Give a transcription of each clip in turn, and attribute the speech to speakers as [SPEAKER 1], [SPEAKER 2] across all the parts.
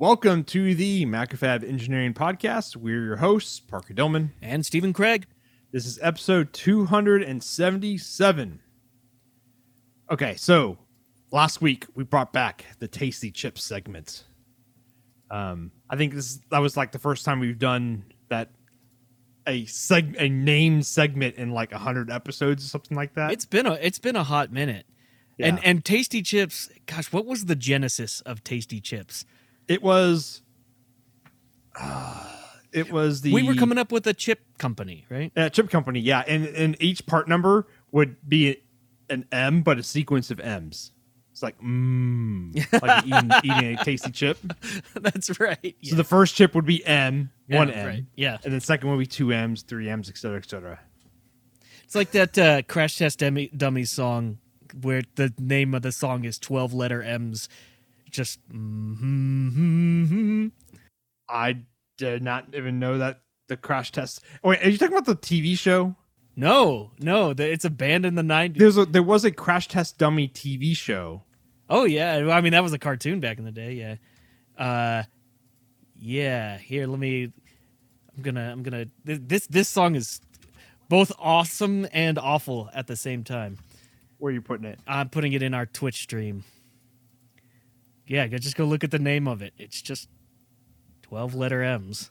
[SPEAKER 1] Welcome to the Macrofab Engineering Podcast. We're your hosts, Parker Dillman.
[SPEAKER 2] And Stephen Craig.
[SPEAKER 1] This is episode 277. Okay, so last week we brought back the Tasty Chips segment. Um, I think this that was like the first time we've done that a seg a named segment in like hundred episodes or something like that.
[SPEAKER 2] It's been a it's been a hot minute.
[SPEAKER 1] Yeah.
[SPEAKER 2] And and Tasty Chips, gosh, what was the genesis of Tasty Chips?
[SPEAKER 1] It was. Uh, it was the
[SPEAKER 2] We were coming up with a chip company, right?
[SPEAKER 1] uh, chip company, yeah, and and each part number would be an M, but a sequence of M's. It's like mmm, like eating, eating a tasty chip.
[SPEAKER 2] That's right.
[SPEAKER 1] So the first chip would be M,
[SPEAKER 2] Yeah,
[SPEAKER 1] one M,
[SPEAKER 2] right. Yeah.
[SPEAKER 1] and then second would be two M's, three M's, etc., cetera, et cetera.
[SPEAKER 2] It's like that uh, Crash Test Dummy, Dummy song where the name of the song is 12 letter M's. Just mm-hmm,
[SPEAKER 1] I did not even know that the crash test. Oh, wait, are you talking about the TV show?
[SPEAKER 2] No, no, it's a band in the 90s.
[SPEAKER 1] There's a there was a crash test dummy TV show.
[SPEAKER 2] Oh yeah, I mean that was a cartoon back in the day. Yeah, uh, yeah. Here, let me. I'm gonna. I'm gonna. This this song is both awesome and awful at the same time.
[SPEAKER 1] Where are you putting it?
[SPEAKER 2] I'm putting it in our Twitch stream. Yeah, just go look at the name of it. It's just twelve letter M's,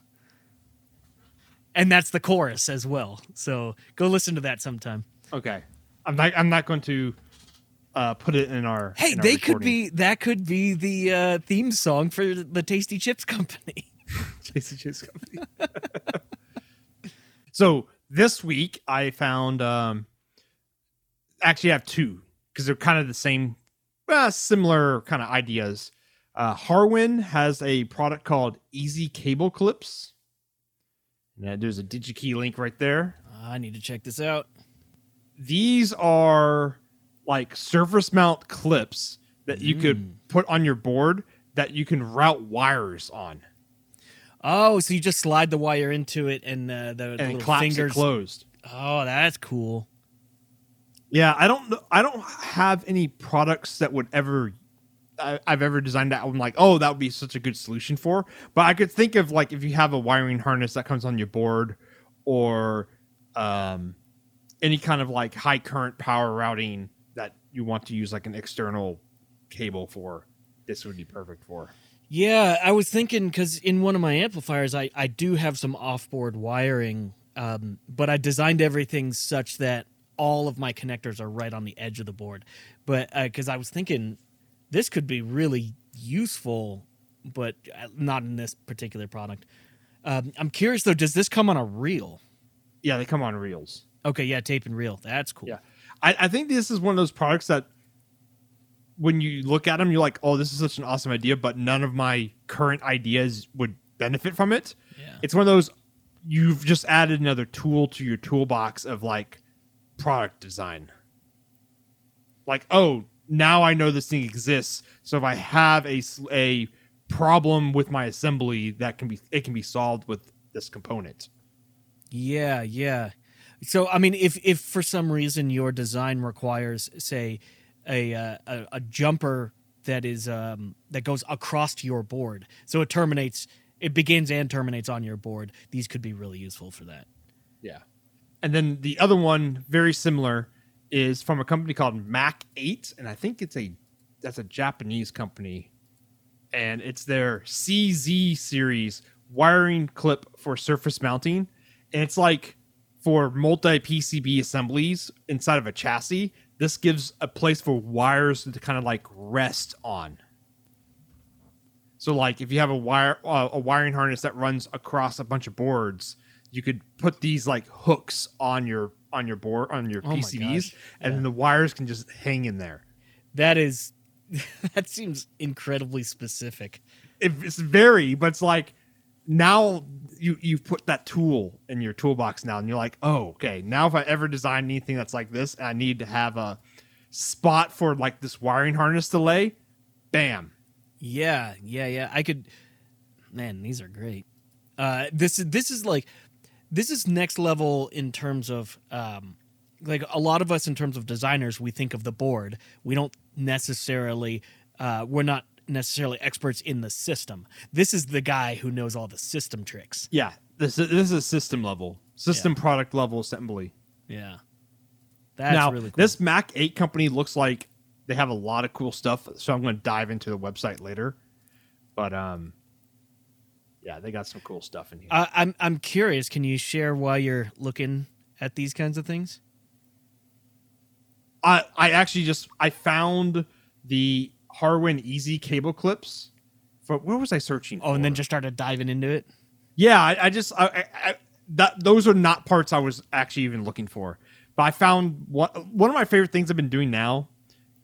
[SPEAKER 2] and that's the chorus as well. So go listen to that sometime.
[SPEAKER 1] Okay, I'm not. I'm not going to uh, put it in our.
[SPEAKER 2] Hey,
[SPEAKER 1] in our
[SPEAKER 2] they could be. That could be the uh, theme song for the Tasty Chips Company.
[SPEAKER 1] Tasty Chips Company. so this week I found um actually I have two because they're kind of the same uh, similar kind of ideas. Uh Harwin has a product called EZ-Cable Clips. Yeah, there's a DigiKey link right there.
[SPEAKER 2] I need to check this out.
[SPEAKER 1] These are like surface mount clips that you
[SPEAKER 2] Mm.
[SPEAKER 1] could put on your board that you can route wires on
[SPEAKER 2] Oh, so you just slide the wire into it and uh, the
[SPEAKER 1] and
[SPEAKER 2] little
[SPEAKER 1] it claps it
[SPEAKER 2] fingers.
[SPEAKER 1] closed.
[SPEAKER 2] Oh, that's cool.
[SPEAKER 1] Yeah, I don't. I don't have any products that would ever. I, I've ever designed that I'm like, oh, that would be such a good solution for. But I could think of like if you have a wiring harness that comes on your board, or um, any kind of like high current power routing that you want to use like an external cable for. This would be perfect for.
[SPEAKER 2] Yeah, I was thinking because in one of my amplifiers, I, I do have some off-board wiring, um, but I designed everything such that all of my connectors are right on the edge of the board. But because I was thinking this could be really useful, but uh, not in this particular product. Um, I'm curious though, does this come on a reel?
[SPEAKER 1] Yeah, they come on reels.
[SPEAKER 2] Okay, yeah, tape and reel. That's cool.
[SPEAKER 1] Yeah. I, I think this is one of those products that when you look at them, you're like, oh, this is such an awesome idea, but none of my current ideas would benefit from it.
[SPEAKER 2] Yeah.
[SPEAKER 1] It's one of those you've just added another tool to your toolbox of like product design. Like, oh, now I know this thing exists. So if I have a a problem with my assembly, that can be it can be solved with this component.
[SPEAKER 2] Yeah, yeah. So I mean, if if for some reason your design requires, say, a uh, a, a jumper that is um, that goes across your board, so it terminates, it begins and terminates on your board. These could be really useful for that.
[SPEAKER 1] Yeah. And then the other one, very similar, is from a company called Mac 8. And I think it's a that's a Japanese company. And it's their CZ series wiring clip for surface mounting. And it's like for multi PCB assemblies inside of a chassis. This gives a place for wires to kind of like rest on. So, like, if you have a wire uh, a wiring harness that runs across a bunch of boards, you could put these like hooks on your on your board on your
[SPEAKER 2] Oh
[SPEAKER 1] PCBs, and
[SPEAKER 2] Yeah.
[SPEAKER 1] the wires can just hang in there.
[SPEAKER 2] That is, that seems incredibly specific.
[SPEAKER 1] It, it's very, but it's like now you you've put that tool in your toolbox now, and you're like, oh, okay. Now if I ever design anything that's like this, I need to have a spot for like this wiring harness to lay. Bam.
[SPEAKER 2] Yeah, yeah, yeah. I could. Man, these are great. Uh, this is this is like this is next level in terms of um, like a lot of us in terms of designers. We think of the board. We don't necessarily. Uh, we're not necessarily experts in the system. This is the guy who knows all the system tricks.
[SPEAKER 1] Yeah, this is, this is a system level, system product level assembly.
[SPEAKER 2] Yeah. That's
[SPEAKER 1] now,
[SPEAKER 2] really cool.
[SPEAKER 1] this Mac-Eight company looks like they have a lot of cool stuff, so I'm going to dive into the website later. But um yeah, they got some cool stuff in here.
[SPEAKER 2] I, I'm I'm curious. Can you share why you're looking at these kinds of things?
[SPEAKER 1] I I actually just I found the Harwin EZ-Cable clips. For where was I searching?
[SPEAKER 2] Oh, and then just started diving into it.
[SPEAKER 1] yeah, I, I just I, I, I that those are not parts I was actually even looking for. But I found one one of my favorite things I've been doing now,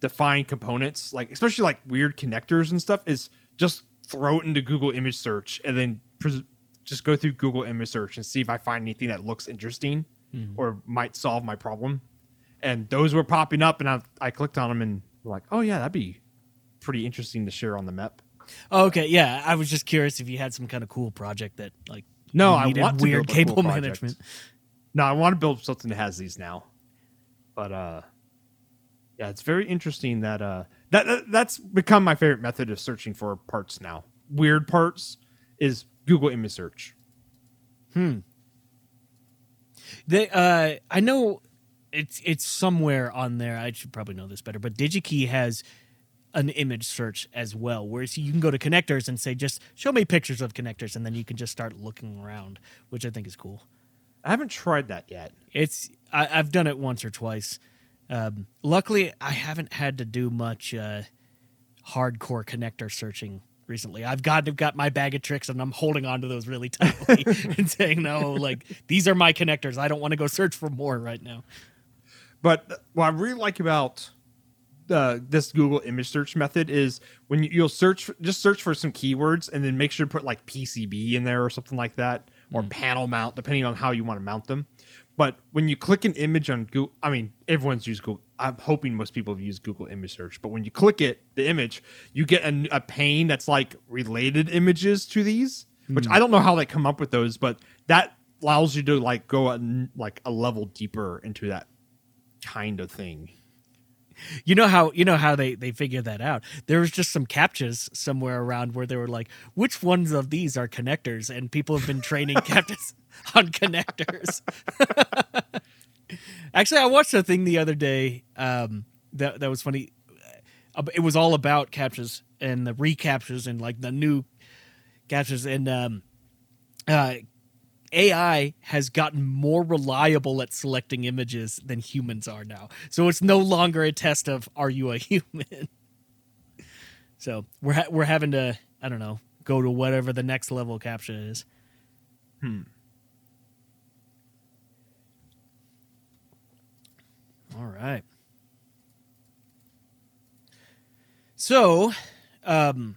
[SPEAKER 1] define components like especially like weird connectors and stuff is just throw it into Google image search and then pres- just go through Google image search and see if I find anything that looks interesting or might solve my problem. And those were popping up, and I, I clicked on them and like, oh yeah, that'd be pretty interesting to share on the map.
[SPEAKER 2] Oh, okay, yeah. I was just curious if you had some kind of cool project that like
[SPEAKER 1] No, I want
[SPEAKER 2] weird
[SPEAKER 1] a cool
[SPEAKER 2] cable management.
[SPEAKER 1] No, I want to build something that has these now. But uh yeah, it's very interesting that uh that, that that's become my favorite method of searching for parts now. Weird parts is Google image search. Hmm.
[SPEAKER 2] They, uh, I know it's it's somewhere on there. I should probably know this better, but DigiKey has an image search as well, where you can go to connectors and say, just show me pictures of connectors, and then you can just start looking around, which I think is cool.
[SPEAKER 1] I haven't tried that yet.
[SPEAKER 2] It's I, I've done it once or twice. Um, luckily, I haven't had to do much uh, hardcore connector searching recently. I've got I've got my bag of tricks, and I'm holding on to those really tightly and saying, "No, like these are my connectors. I don't want to go search for more right now."
[SPEAKER 1] But what I really like about uh, this Google image search method is when you, you'll search, just search for some keywords and then make sure to put like PCB in there or something like that, or panel mount, depending on how you want to mount them. But when you click an image on Google, I mean, everyone's used Google. I'm hoping most people have used Google image search. But when you click it, the image, you get a, a pane that's like related images to these, which I hmm. don't know how they come up with those, but that allows you to like go a, like a level deeper into that kind of thing.
[SPEAKER 2] You know how you know how they they figured that out. There was just some captchas somewhere around where they were like, which ones of these are connectors? And people have been training captchas on connectors. Actually, I watched a thing the other day um, that that was funny. It was all about captchas and the reCAPTCHAs and like the new captchas and um, uh, AI has gotten more reliable at selecting images than humans are now. So it's no longer a test of are you a human. so we're ha- we're having to I don't know go to whatever the next level captcha is. Hmm. All right. So, um,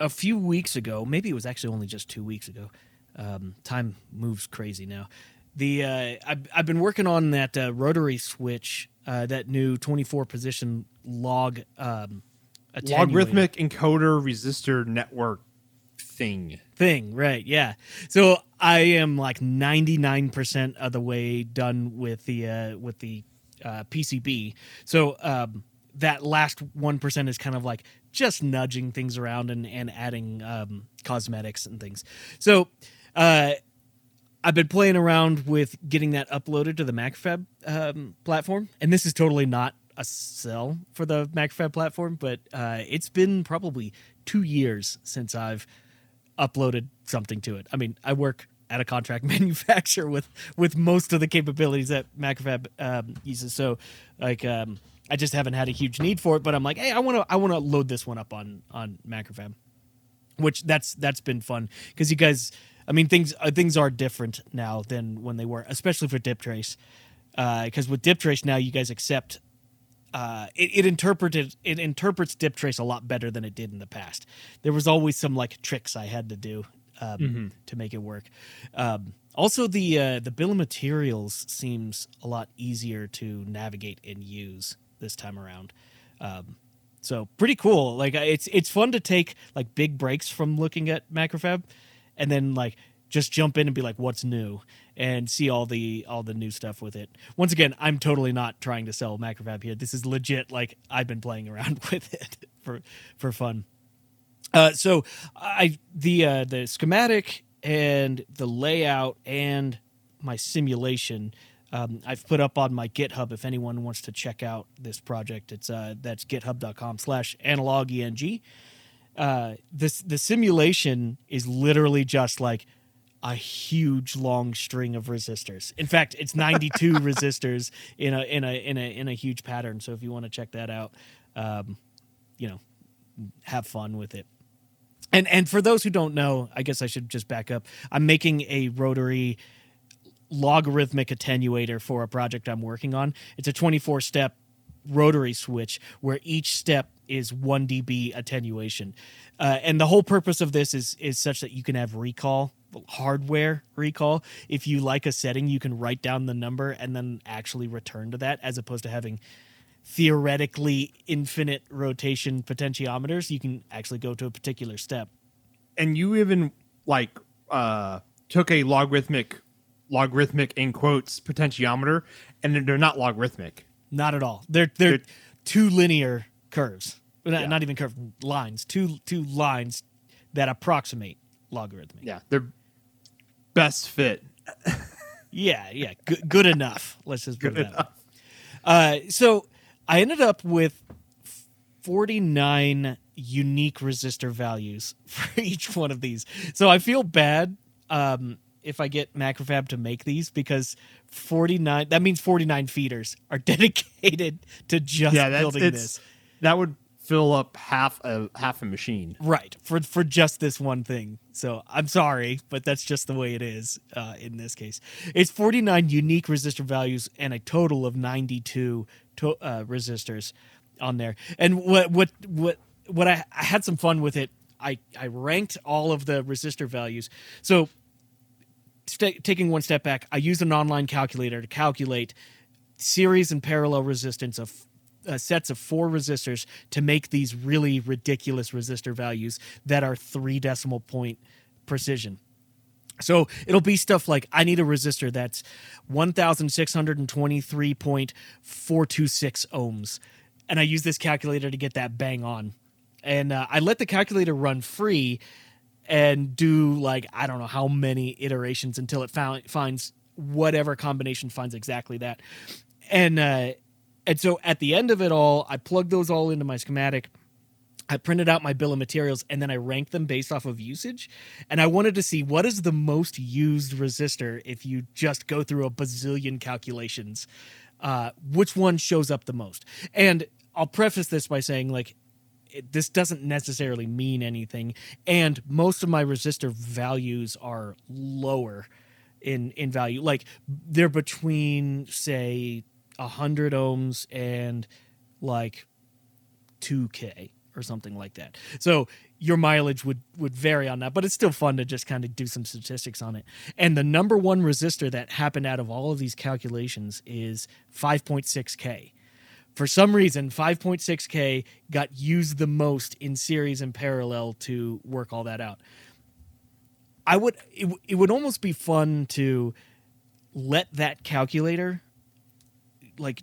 [SPEAKER 2] a few weeks ago, maybe it was actually only just two weeks ago. Um, time moves crazy now. The uh, I've, I've been working on that uh, rotary switch, uh, that new twenty-four position log um,
[SPEAKER 1] Logarithmic encoder resistor network thing.
[SPEAKER 2] thing, right? Yeah. So I am like ninety-nine percent of the way done with the uh, with the uh, PCB. So um, that last one percent is kind of like just nudging things around and and adding um, cosmetics and things. So. Uh, I've been playing around with getting that uploaded to the Macrofab um, platform, and this is totally not a sell for the Macrofab platform, but uh, it's been probably two years since I've uploaded something to it. I mean, I work at a contract manufacturer with with most of the capabilities that Macrofab um, uses, so like um, I just haven't had a huge need for it. But I'm like, hey, I want to I want to load this one up on on MacFab which that's that's been fun because you guys i mean things uh, things are different now than when they were especially for DipTrace because with DipTrace now you guys accept uh, it, it interpreted it interprets DipTrace a lot better than it did in the past. There was always some like tricks i had to do um, to make it work. Um, also the uh, the bill of materials seems a lot easier to navigate and use this time around. Um, so pretty cool. Like uh, it's it's fun to take like big breaks from looking at Macrofab, and then like just jump in and be like, what's new, and see all the all the new stuff with it. Once again, I'm totally not trying to sell Macrofab here. This is legit. Like I've been playing around with it. for for fun. Uh, so I the uh, the schematic and the layout and my simulation um, I've put up on my GitHub if anyone wants to check out this project. It's uh, that's github.com slash analogeng. Uh, this the simulation is literally just like a huge long string of resistors. In fact, it's 92 resistors in a in a in a in a huge pattern. So if you want to check that out, um, you know, have fun with it. And and for those who don't know, I guess I should just back up. I'm making a rotary logarithmic attenuator for a project I'm working on. It's a 24 step rotary switch where each step is 1 dB attenuation. Uh, and the whole purpose of this is is such that you can have recall hardware recall. If you like a setting you can write down the number and then actually return to that as opposed to having theoretically infinite rotation potentiometers. You can actually go to a particular step.
[SPEAKER 1] And you even like uh took a logarithmic logarithmic in quotes potentiometer and they're not logarithmic
[SPEAKER 2] not at all they're they're, they're two linear curves not,
[SPEAKER 1] Yeah.
[SPEAKER 2] not even curved lines two two lines that approximate logarithmic
[SPEAKER 1] yeah they're best fit
[SPEAKER 2] Yeah, yeah, good, good enough. Let's just put
[SPEAKER 1] Good
[SPEAKER 2] it that way. Uh, so I ended up with 49 unique resistor values for each one of these. So I feel bad um, if I get Macrofab to make these because 49, that means 49 feeders are dedicated to just
[SPEAKER 1] yeah
[SPEAKER 2] building this.
[SPEAKER 1] that would fill up half a half a machine
[SPEAKER 2] Right for for just this one thing. So I'm sorry, but that's just the way it is uh, in this case. It's 49 unique resistor values and a total of 92 to, uh, resistors on there. And what what what what I, I had some fun with it. I I ranked all of the resistor values. So sta taking one step back, I used an online calculator to calculate series and parallel resistance of uh, sets of four resistors to make these really ridiculous resistor values that are three decimal point precision. So it'll be stuff like I need a resistor that's 1623.426 ohms. And I use this calculator to get that bang on. And uh, I let the calculator run free and do like, I don't know how many iterations until it found, finds whatever combination finds exactly that. And, uh, and so at the end of it all, I plugged those all into my schematic. I printed out my bill of materials and then I ranked them based off of usage. And I wanted to see what is the most used resistor if you just go through a bazillion calculations, uh, which one shows up the most. And I'll preface this by saying, like, it, this doesn't necessarily mean anything. And most of my resistor values are lower in in value. Like they're between say hundred ohms and like two k or something like that. So your mileage would would vary on that, but it's still fun to just kind of do some statistics on it. And the number one resistor that happened out of all of these calculations is 5.6k. For some reason, 5.6k got used the most in series and parallel to work all that out. I would it, it would almost be fun to let that calculator like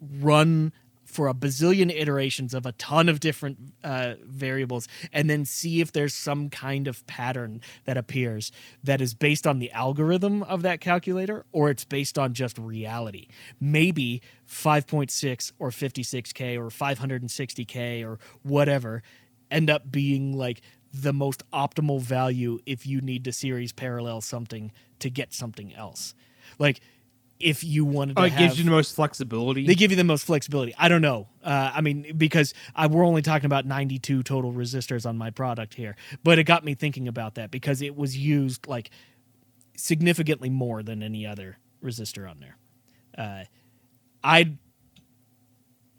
[SPEAKER 2] run for a bazillion iterations of a ton of different uh, variables and then see if there's some kind of pattern that appears that is based on the algorithm of that calculator or it's based on just reality. Maybe 5.6 or 56K or 560K or whatever end up being like the most optimal value if you need to series parallel something to get something else. Like if you wanted to
[SPEAKER 1] oh it
[SPEAKER 2] have,
[SPEAKER 1] gives you the most flexibility
[SPEAKER 2] they give you the most flexibility. I don't know. Uh, I mean, because I, we're only talking about 92 total resistors on my product here, but it got me thinking about that because it was used like significantly more than any other resistor on there. Uh, I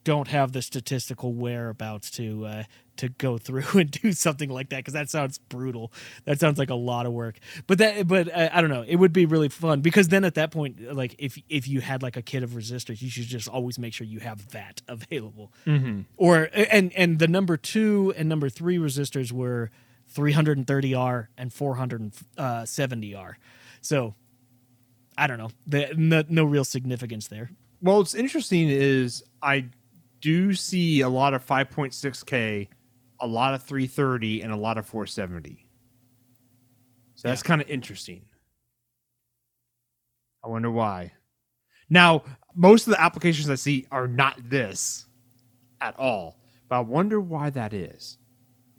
[SPEAKER 2] don't have the statistical whereabouts to uh, to go through and do something like that because that sounds brutal. That sounds like a lot of work. But that, but uh, I don't know. It would be really fun because then at that point, like if if you had like a kit of resistors, you should just always make sure you have that available.
[SPEAKER 1] Mhm.
[SPEAKER 2] Or and and the number two and number three resistors were 330R and 470R. So I don't know. The, no, no real significance there.
[SPEAKER 1] well what's interesting is i do see a lot of 5.6K, a lot of 330, and a lot of 470. So that's kind of interesting. I wonder why. Now, most of the applications I see are not this at all, but I wonder why that is.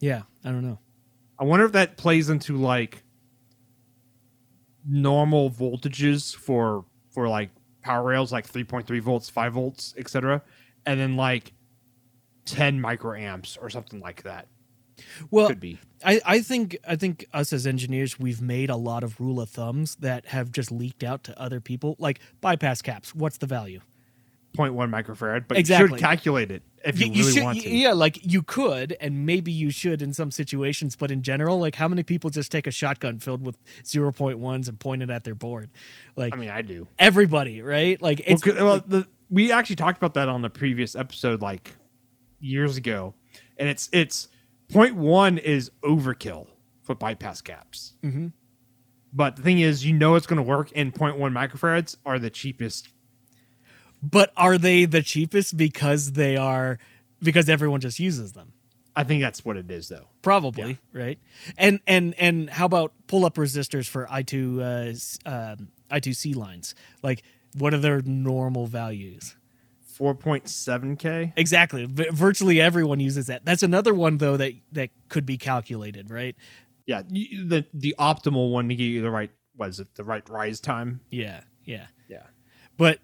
[SPEAKER 2] Yeah, I don't know.
[SPEAKER 1] I wonder if that plays into like normal voltages for for like power rails, like 3.3 volts, 5 volts, etc., and then like 10 microamps or something like that.
[SPEAKER 2] Well,
[SPEAKER 1] Could be.
[SPEAKER 2] I, I think I think us as engineers we've made a lot of rule of thumbs that have just leaked out to other people. Like bypass caps, what's the value?
[SPEAKER 1] 0.1 microfarad, but you should calculate it if you,
[SPEAKER 2] Y-
[SPEAKER 1] really
[SPEAKER 2] should,
[SPEAKER 1] want to.
[SPEAKER 2] Yeah, like you could, and maybe you should in some situations, but in general, like how many people just take a shotgun filled with 0.1s and point it at their board? Like
[SPEAKER 1] I mean, I do.
[SPEAKER 2] everybody, right? Like
[SPEAKER 1] Well,
[SPEAKER 2] it's
[SPEAKER 1] 'cause- well, the, we actually talked about that on the previous episode, like years ago, and it's it's point one is overkill for bypass caps.
[SPEAKER 2] Mhm.
[SPEAKER 1] But the thing is, you know it's going to work, and one microfarads are the cheapest.
[SPEAKER 2] but are they the cheapest because they are because everyone just uses them?
[SPEAKER 1] I think that's what it is, though.
[SPEAKER 2] Probably, right? And and and how about pull up resistors for I two uh, s- um, I two C lines? Like, what are their normal values?
[SPEAKER 1] 4.7k.
[SPEAKER 2] Exactly. V- virtually everyone uses that. That's another one though that that could be calculated, right?
[SPEAKER 1] Yeah, the the optimal one to get you the right was it the right rise time?
[SPEAKER 2] Yeah, yeah.
[SPEAKER 1] Yeah.
[SPEAKER 2] But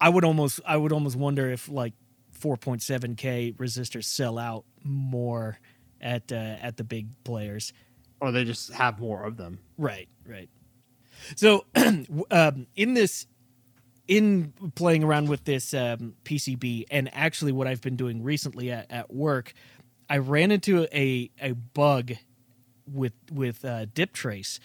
[SPEAKER 2] I would almost I would almost wonder if like 4.7k resistors sell out more at uh, at the big players.
[SPEAKER 1] Or they just have more of them.
[SPEAKER 2] Right, right. So, um, in this, in playing around with this um, PCB, and actually what I've been doing recently at, at work, I ran into a a bug with with uh, DipTrace,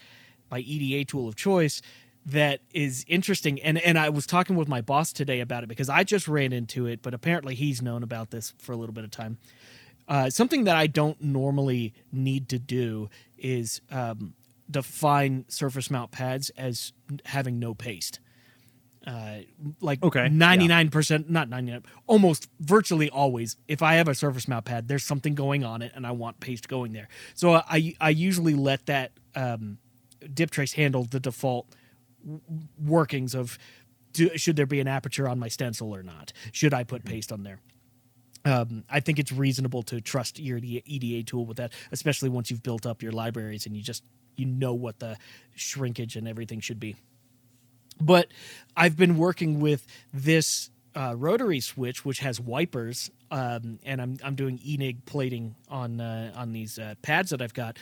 [SPEAKER 2] my EDA tool of choice, that is interesting. And and I was talking with my boss today about it because I just ran into it, but apparently he's known about this for a little bit of time. Uh, something that I don't normally need to do is um, define surface mount pads as having no paste. Uh, like
[SPEAKER 1] Okay,
[SPEAKER 2] ninety nine percent, not ninety nine, almost virtually always. If I have a surface mount pad, there's something going on it, and I want paste going there. So I I usually let that um, DipTrace handle the default workings of do, should there be an aperture on my stencil or not? Should I put paste on there? um, I think it's reasonable to trust your EDA tool with that, especially once you've built up your libraries and you just you know what the shrinkage and everything should be. But I've been working with this uh, rotary switch, which has wipers, um, and I'm I'm doing ENIG plating on uh, on these uh, pads that I've got.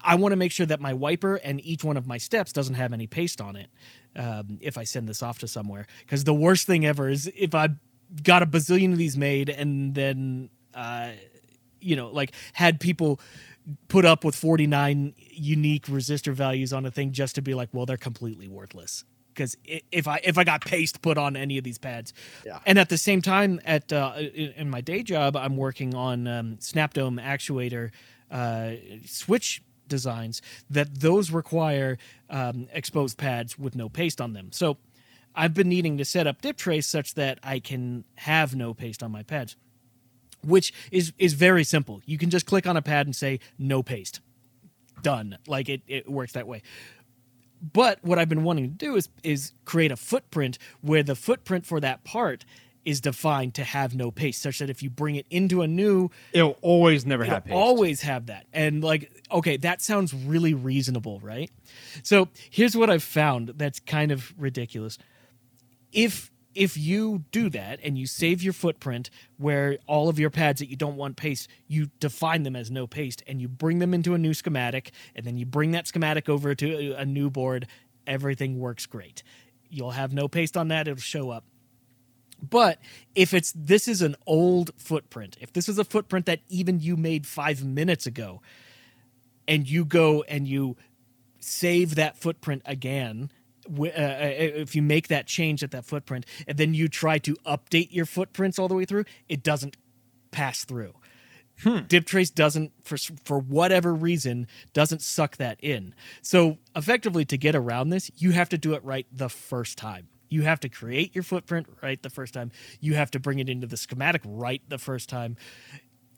[SPEAKER 2] I want to make sure that my wiper and each one of my steps doesn't have any paste on it. Um, if I send this off to somewhere, because the worst thing ever is if I got a bazillion of these made and then uh, you know like had people put up with 49 unique resistor values on a thing just to be like well they're completely worthless because if i if i got paste put on any of these pads
[SPEAKER 1] Yeah.
[SPEAKER 2] and at the same time at uh, in my day job i'm working on um, snapdome actuator uh, switch designs that those require um, exposed pads with no paste on them so I've been needing to set up DipTrace such that I can have no paste on my pads, which is is very simple. You can just click on a pad and say no paste. Done. Like it, it works that way. But what I've been wanting to do is is create a footprint where the footprint for that part is defined to have no paste, such that if you bring it into a new
[SPEAKER 1] It'll always never
[SPEAKER 2] It'll
[SPEAKER 1] have paste.
[SPEAKER 2] always have that. And like, okay, that sounds really reasonable, right? So here's what I've found that's kind of ridiculous. If if you do that and you save your footprint where all of your pads that you don't want paste, you define them as no paste and you bring them into a new schematic and then you bring that schematic over to a, new board, everything works great. You'll have no paste on that, it'll show up. But if it's this is an old footprint, if this is a footprint that even you made five minutes ago, and you go and you save that footprint again, wi- uh, uh, if you make that change at that footprint, and then you try to update your footprints all the way through, it doesn't pass through. DipTrace doesn't, for for whatever reason, doesn't suck that in. So effectively, to get around this, you have to do it right the first time. You have to create your footprint right the first time. You have to bring it into the schematic right the first time.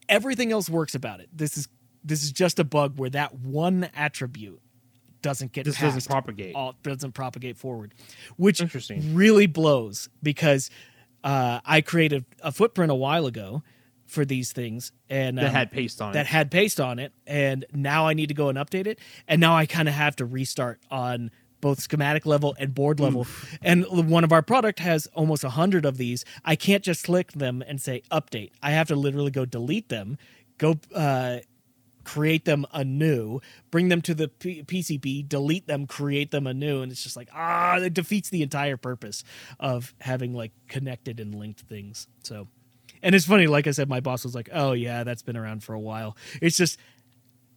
[SPEAKER 2] Everything else works about it. This is this is just a bug where that one attribute doesn't get
[SPEAKER 1] This doesn't propagate.
[SPEAKER 2] all doesn't propagate forward, which
[SPEAKER 1] Interesting.
[SPEAKER 2] really blows because uh, I created a footprint a while ago for these things and
[SPEAKER 1] that
[SPEAKER 2] um,
[SPEAKER 1] had paste on
[SPEAKER 2] that
[SPEAKER 1] it.
[SPEAKER 2] had paste on it, and now I need to go and update it, and now I kind of have to restart on both schematic level and board level. And one of our product has almost a hundred of these. I can't just click them and say update. I have to literally go delete them, go uh, create them anew, bring them to the P- PCB, delete them, create them anew, and it's just like ah, it defeats the entire purpose of having like connected and linked things. So, and it's funny, like I said, my boss was like, "Oh yeah, that's been around for a while." It's just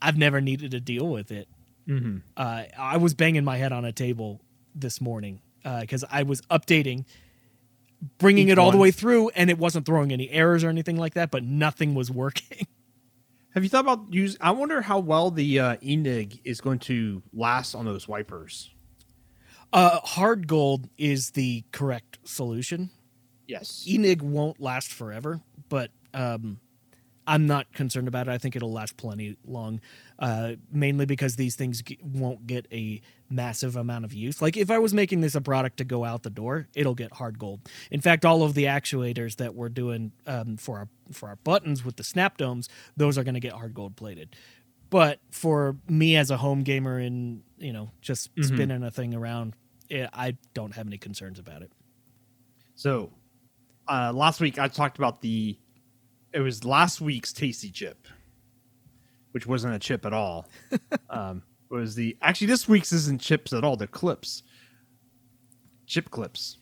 [SPEAKER 2] I've never needed to deal with it.
[SPEAKER 1] Mm-hmm.
[SPEAKER 2] Uh, I was banging my head on a table this morning because I was updating. Bringing
[SPEAKER 1] Each
[SPEAKER 2] it all the way through, and it wasn't throwing any errors or anything like that, but nothing was working.
[SPEAKER 1] Have you thought about use? I wonder how well the uh, ENIG is going to last on those wipers.
[SPEAKER 2] Uh, hard gold is the correct solution.
[SPEAKER 1] Yes.
[SPEAKER 2] ENIG won't last forever, but um, I'm not concerned about it. I think it'll last plenty long, uh, mainly because these things g- won't get a massive amount of use. Like if I was making this a product to go out the door, it'll get hard gold. In fact, all of the actuators that we're doing um, for our for our buttons with the snap domes, those are going to get hard gold plated. But for me as a home gamer and you know just
[SPEAKER 1] Mhm.
[SPEAKER 2] spinning a thing around, eh, I don't have any concerns about it.
[SPEAKER 1] So, uh, last week I talked about the. It was last week's tasty chip, which wasn't a chip at all. um, it was the actually this week's isn't chips at all. They're clips, chip clips.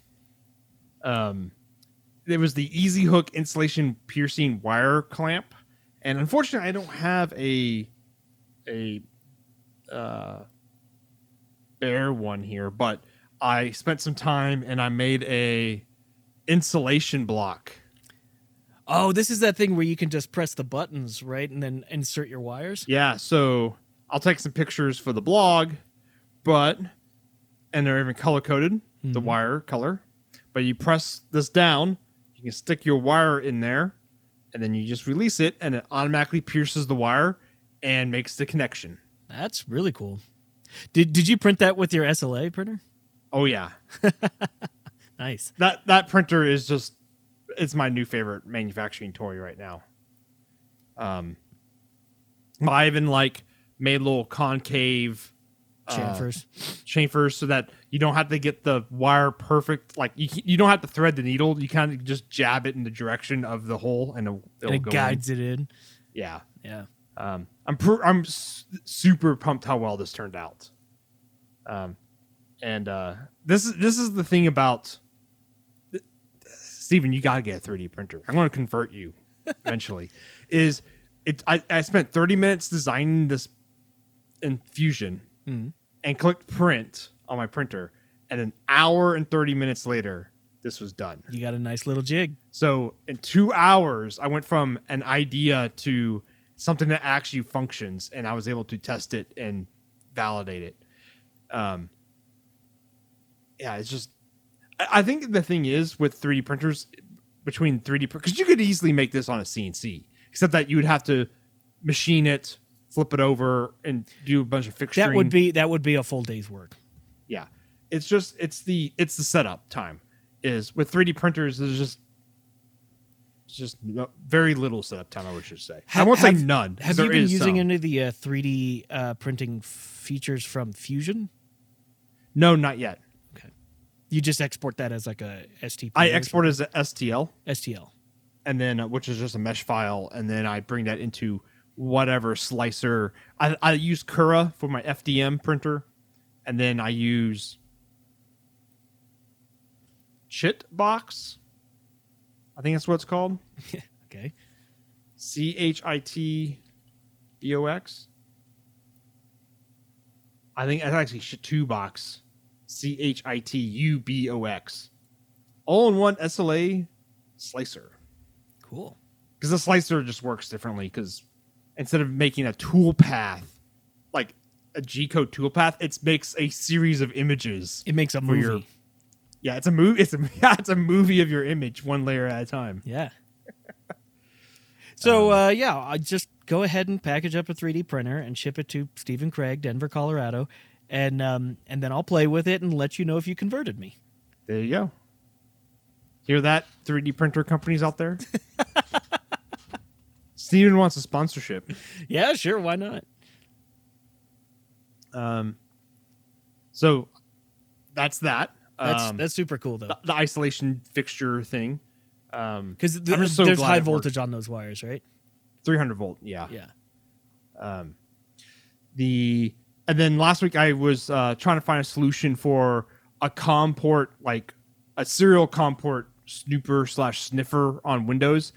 [SPEAKER 1] Um, there was the E-Z Hook insulation piercing wire clamp, and unfortunately, I don't have a a uh, bare one here, but I spent some time and I made a insulation block.
[SPEAKER 2] Oh, this is that thing where you can just press the buttons, right, and then insert your wires.
[SPEAKER 1] Yeah, so I'll take some pictures for the blog, but and they're even color coded, the
[SPEAKER 2] Mhm.
[SPEAKER 1] wire color. But you press this down, you can stick your wire in there, and then you just release it, and it automatically pierces the wire and makes the connection.
[SPEAKER 2] That's really cool. Did Did you print that with your SLA printer?
[SPEAKER 1] Oh yeah,
[SPEAKER 2] Nice.
[SPEAKER 1] that that printer is just it's my new favorite manufacturing toy right now. Um, I even like made little concave uh,
[SPEAKER 2] Chamfers.
[SPEAKER 1] chamfers so that you don't have to get the wire perfect. Like you, you don't have to thread the needle. You kind of just jab it in the direction of the hole, and it'll, it'll
[SPEAKER 2] and it guides it in.
[SPEAKER 1] In. Yeah,
[SPEAKER 2] Yeah.
[SPEAKER 1] um, I'm pr- I'm s- super pumped how well this turned out. Um, and uh, this is this is the thing about Stephen, you gotta get a 3D printer. I'm gonna convert you eventually. is it? I, I spent 30 minutes designing this in Fusion
[SPEAKER 2] Mhm.
[SPEAKER 1] and clicked print on my printer, and an hour and 30 minutes later, this was done.
[SPEAKER 2] You got a nice little jig.
[SPEAKER 1] So in two hours, I went from an idea to something that actually functions, and I was able to test it and validate it. Um, yeah, it's just. I think the thing is with 3D printers, between 3D because you could easily make this on a CNC, except that you would have to machine it, flip it over, and do a bunch of fixturing.
[SPEAKER 2] That would be that would be a full day's work.
[SPEAKER 1] yeah it's just it's the it's the setup time is with 3d printers there's just it's just no, very little setup time i would just say i won't say none.
[SPEAKER 2] Have you been using
[SPEAKER 1] some.
[SPEAKER 2] any of the uh, 3D uh, printing features from Fusion?
[SPEAKER 1] no not yet
[SPEAKER 2] You just export that as like a STP.
[SPEAKER 1] i
[SPEAKER 2] or
[SPEAKER 1] export as a stl?
[SPEAKER 2] STL.
[SPEAKER 1] and then uh, which is just a mesh file and then i bring that into whatever slicer i, I use cura for my fdm printer and then i use chitbox i think that's what it's called
[SPEAKER 2] Okay.
[SPEAKER 1] C H I T B O X. I think that's actually two box. C H I T U B O X. All in one SLA slicer.
[SPEAKER 2] Cool.
[SPEAKER 1] Because the slicer just works differently. Because instead of making a tool path, like a G code tool path, it makes a series of images
[SPEAKER 2] It makes a movie.
[SPEAKER 1] your- Yeah, it's a movie. It's a yeah, it's a movie of your image, one layer at a time.
[SPEAKER 2] Yeah. so uh, yeah, I just go ahead and package up a 3D printer and ship it to Stephen Craig, Denver, Colorado, and um, and then I'll play with it and let you know if you converted me.
[SPEAKER 1] There you go. Hear that, 3D printer companies out there? Stephen wants a sponsorship.
[SPEAKER 2] Yeah, sure, why not?
[SPEAKER 1] Um, so that's that.
[SPEAKER 2] That's
[SPEAKER 1] um,
[SPEAKER 2] that's super cool though,
[SPEAKER 1] the, the isolation fixture thing. Um,
[SPEAKER 2] because
[SPEAKER 1] I'm so
[SPEAKER 2] there's high voltage on those wires, right?
[SPEAKER 1] 300 volt. Yeah.
[SPEAKER 2] Yeah.
[SPEAKER 1] Um, the and then last week I was uh, trying to find a solution for a COM port, like a serial COM port snooper slash sniffer on Windows,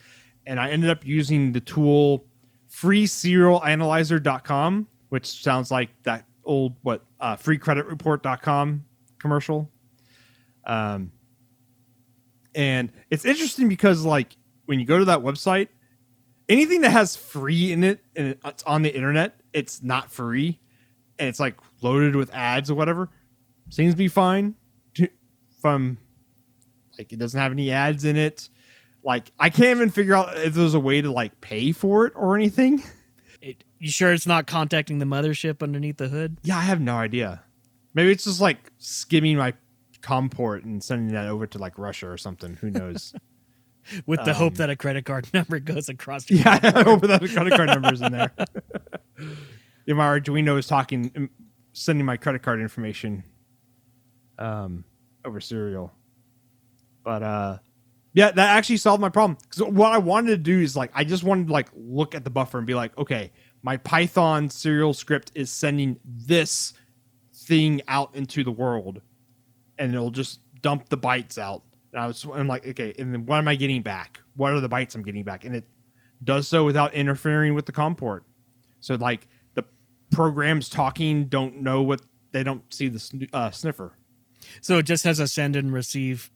[SPEAKER 1] and I ended up using the tool freeserialanalyzer.com, which sounds like that old what uh, freecreditreport.com commercial. Um, and it's interesting because like when you go to that website, anything that has free in it and it's on the internet, it's not free, and it's like loaded with ads or whatever. Seems to be fine. To, from like it doesn't have any ads in it. Like I can't even figure out if there's a way to like pay for it or anything.
[SPEAKER 2] It, you sure it's not contacting the mothership underneath the hood?
[SPEAKER 1] Yeah, I have no idea. Maybe it's just like skimming my COM port and sending that over to like Russia or something. Who knows?
[SPEAKER 2] With the hope
[SPEAKER 1] Um,
[SPEAKER 2] that a credit card number goes across. Your
[SPEAKER 1] yeah, I hope that the credit card number's in there. Yeah, my Arduino is talking, um, sending my credit card information um, over serial. But uh, yeah, that actually solved my problem. Because what I wanted to do is like, I just wanted to like look at the buffer and be like, okay, my Python serial script is sending this thing out into the world, and it'll just dump the bytes out. And I was, I'm like, okay, and then what am I getting back? What are the bytes I'm getting back? And it does so without interfering with the COM port. So like programs talking don't know what they don't see the sn- uh, sniffer.
[SPEAKER 2] So it just has a send and receive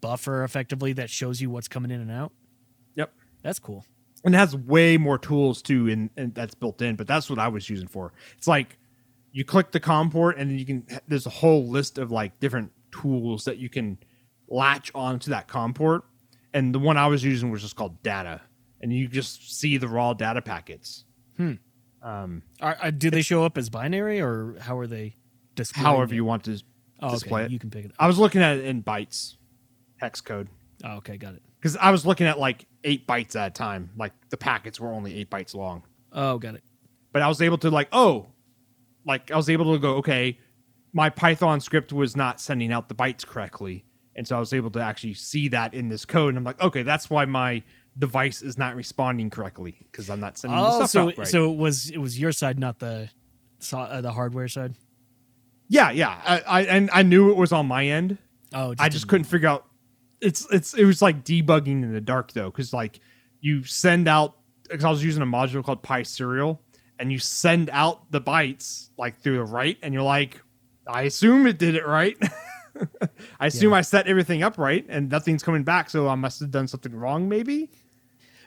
[SPEAKER 2] buffer effectively that shows you what's coming in and out.
[SPEAKER 1] Yep.
[SPEAKER 2] That's cool.
[SPEAKER 1] and it has way more tools too and, and that's built in but that's what i was using for it's like you click the com port and then you can there's a whole list of like different tools that you can latch onto that com port and the one i was using was just called data and you just see the raw data packets
[SPEAKER 2] Hmm.
[SPEAKER 1] Um
[SPEAKER 2] Are, are, do they show up as binary or how are they displaying?
[SPEAKER 1] however
[SPEAKER 2] it?
[SPEAKER 1] you want to
[SPEAKER 2] oh, okay.
[SPEAKER 1] display it
[SPEAKER 2] You can pick it up.
[SPEAKER 1] i was looking at it in bytes hex code
[SPEAKER 2] Oh, okay, got it.
[SPEAKER 1] because i was looking at like eight bytes at a time like the packets were only eight bytes long
[SPEAKER 2] Oh, got it.
[SPEAKER 1] but I was able to like, oh, like I was able to go, okay, my Python script was not sending out the bytes correctly, and so I was able to actually see that in this code, and I'm like, okay, that's why my device is not responding correctly because I'm not sending the
[SPEAKER 2] Oh,
[SPEAKER 1] stuff
[SPEAKER 2] so
[SPEAKER 1] out right.
[SPEAKER 2] so it was it was your side, not the so- uh, the hardware side.
[SPEAKER 1] yeah, yeah, I, I and I knew it was on my end.
[SPEAKER 2] Oh,
[SPEAKER 1] I just couldn't figure out. It's it's it was like debugging in the dark though, because like you send out because I was using a module called PySerial, and you send out the bytes like through the right, and you're like, I assume it did it right. I assume
[SPEAKER 2] Yeah.
[SPEAKER 1] I set everything up right, and nothing's coming back, so I must have done something wrong, maybe.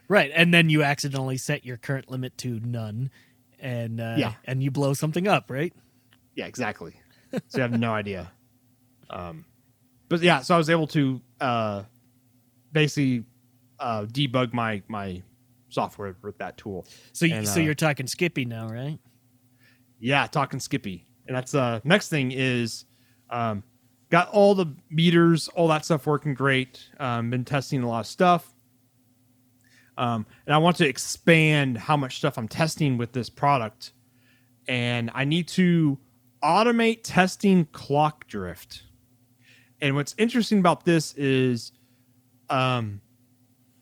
[SPEAKER 2] right, and then you accidentally set your current limit to none, and uh,
[SPEAKER 1] Yeah.
[SPEAKER 2] and you blow something up, right?
[SPEAKER 1] Yeah, exactly. So you have no idea. Um, but yeah, so I was able to uh, basically uh, debug my my software with that tool.
[SPEAKER 2] So you,
[SPEAKER 1] And,
[SPEAKER 2] so
[SPEAKER 1] uh,
[SPEAKER 2] you're talking Skippy now, right?
[SPEAKER 1] Yeah, talking Skippy. And that's uh next thing is um got all the meters, all that stuff working great. Um been testing a lot of stuff. Um and I want to expand how much stuff I'm testing with this product. And I need to automate testing clock drift. And what's interesting about this is um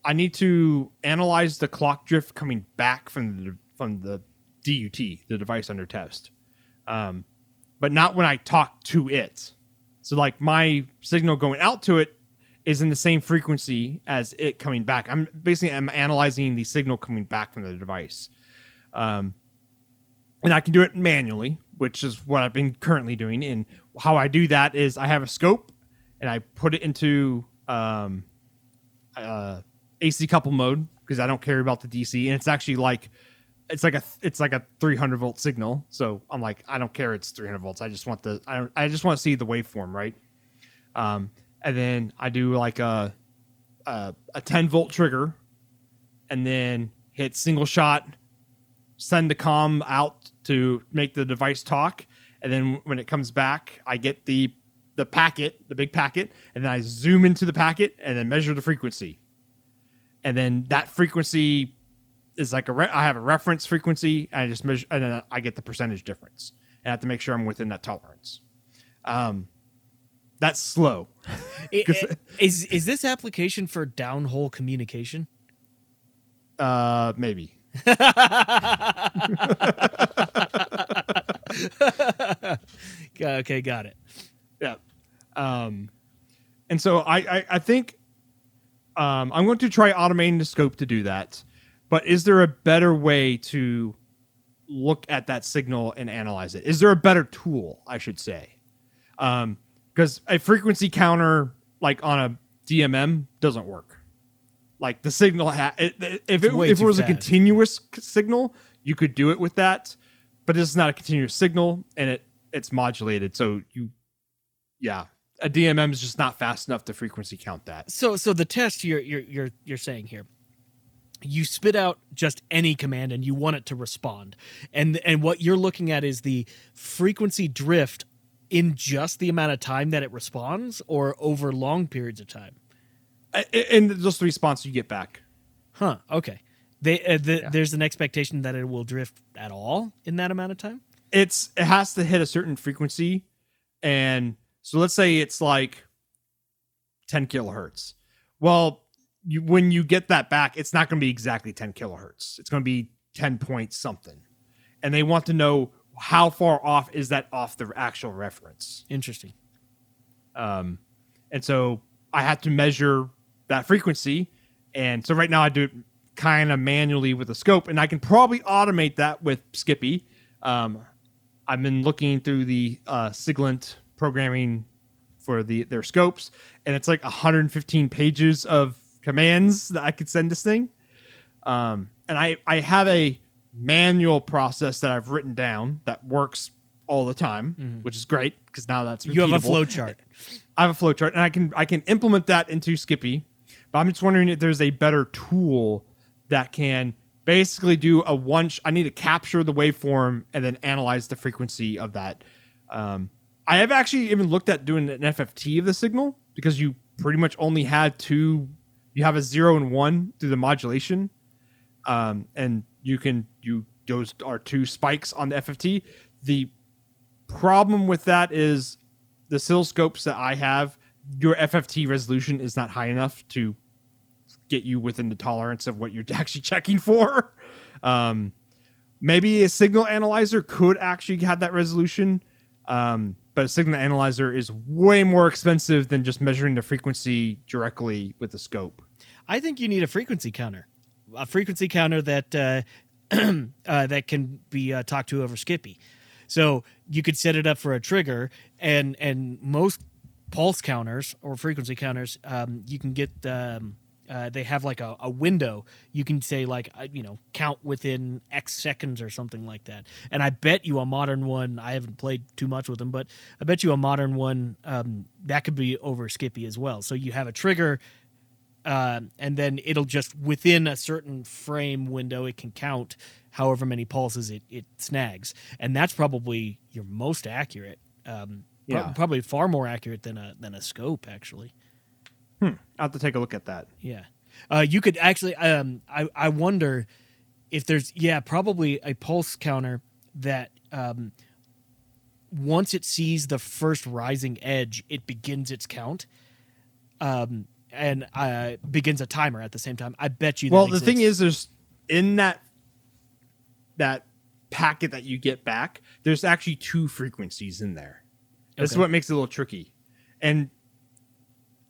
[SPEAKER 1] I need to analyze the clock drift coming back from the from the DUT, the device under test, um, but not when I talk to it. So, like my signal going out to it is in the same frequency as it coming back. I'm basically I'm analyzing the signal coming back from the device, um, and I can do it manually, which is what I've been currently doing. And how I do that is I have a scope and I put it into um, uh, AC couple mode because I don't care about the DC, and it's actually like it's like a it's like a 300 volt signal. So I'm like I don't care it's 300 volts. I just want the I I just want to see the waveform right. Um, and then I do like a a, a 10 volt trigger, and then hit single shot, send the com out to make the device talk, and then when it comes back, I get the the packet, the big packet, and then I zoom into the packet and then measure the frequency, and then that frequency is like a re- I have a reference frequency, and I just measure, and then I get the percentage difference, and I have to make sure I'm within that tolerance. Um, that's slow.
[SPEAKER 2] I- I- is is this application for downhole communication?
[SPEAKER 1] Uh, maybe.
[SPEAKER 2] okay, got it.
[SPEAKER 1] Yeah. Um, and so I, I, I think um, I'm going to try automating the scope to do that. But is there a better way to look at that signal and analyze it? Is there a better tool, I should say? Um, because a frequency counter, like on a DMM, doesn't work. Like the signal, ha- if it, if it was a continuous signal, you could do it with that. But it's not a continuous signal, and it it's modulated. So you yeah, a DMM is just not fast enough to frequency count that.
[SPEAKER 2] So so the test you're you're you're you're saying here. You spit out just any command and you want it to respond. And and what you're looking at is the frequency drift in just the amount of time that it responds or over long periods of time.
[SPEAKER 1] And just the response you get back.
[SPEAKER 2] Huh, okay. They uh, the, there's an expectation that it will drift at all in that amount of time?
[SPEAKER 1] It's it has to hit a certain frequency, and so let's say it's like 10 kilohertz. Well, you, when you get that back, it's not going to be exactly 10 kilohertz. It's going to be 10 point something, and they want to know how far off is that off the actual reference.
[SPEAKER 2] Interesting.
[SPEAKER 1] Um, and so I had to measure that frequency. And so right now I do it kind of manually with a scope, and I can probably automate that with SCPI. Um, I've been looking through the uh, Siglent programming for the their scopes, and it's like 115 pages of commands that I could send this thing. Um, and I I have a manual process that I've written down that works all the time, which is great because now that's
[SPEAKER 2] You have a
[SPEAKER 1] repeatable.
[SPEAKER 2] flow chart.
[SPEAKER 1] I have a flow chart, and I can I can implement that into SCPI. But I'm just wondering if there's a better tool that can basically do a one. Sh- I need to capture the waveform and then analyze the frequency of that. Um, I have actually even looked at doing an FFT of the signal because you pretty much only had two. You have a zero and one through the modulation, um, and you can you those are two spikes on the FFT. The problem with that is the oscilloscopes that I have, your FFT resolution is not high enough to get you within the tolerance of what you're actually checking for. Um, maybe a signal analyzer could actually have that resolution, um, but a signal analyzer is way more expensive than just measuring the frequency directly with the scope.
[SPEAKER 2] I think you need a frequency counter, a frequency counter that uh, uh, that can be uh, talked to over SCPI. So you could set it up for a trigger, and and most pulse counters or frequency counters, um, you can get. Um, uh, they have like a, a window. You can say like uh, you know count within X seconds or something like that. And I bet you a modern one. I haven't played too much with them, but I bet you a modern one um, that could be over SCPI as well. So you have a trigger uh, and then it'll just within a certain frame window it can count however many pulses it, it snags and that's probably your most accurate um, pro-
[SPEAKER 1] Yeah.
[SPEAKER 2] probably far more accurate than a than a scope actually
[SPEAKER 1] I'll have to take a look at that.
[SPEAKER 2] yeah uh, you could actually um, I, I wonder if there's yeah probably a pulse counter that um, once it sees the first rising edge it begins its count um, and uh, begins a timer at the same time i bet you that
[SPEAKER 1] Well, the thing is, there's in that that packet that you get back, there's actually two frequencies in there. This is
[SPEAKER 2] Okay.
[SPEAKER 1] what makes it a little tricky, and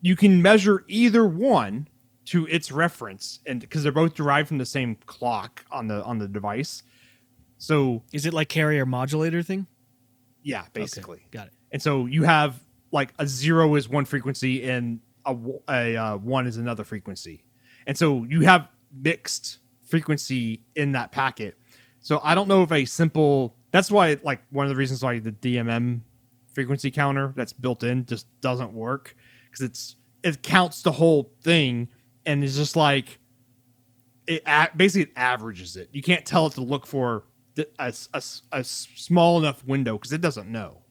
[SPEAKER 1] you can measure either one to its reference, and because they're both derived from the same clock on the on the device. So
[SPEAKER 2] is it like carrier modulator thing
[SPEAKER 1] yeah,
[SPEAKER 2] Okay,
[SPEAKER 1] basically.
[SPEAKER 2] got it
[SPEAKER 1] And so you have like a zero is one frequency and a uh, one is another frequency. And so you have mixed frequency in that packet. So I don't know if a simple that's why like one of the reasons why the DMM frequency counter that's built in just doesn't work because it's it counts the whole thing and it's just like it basically it averages it. You can't tell it to look for a a, a small enough window because it doesn't know.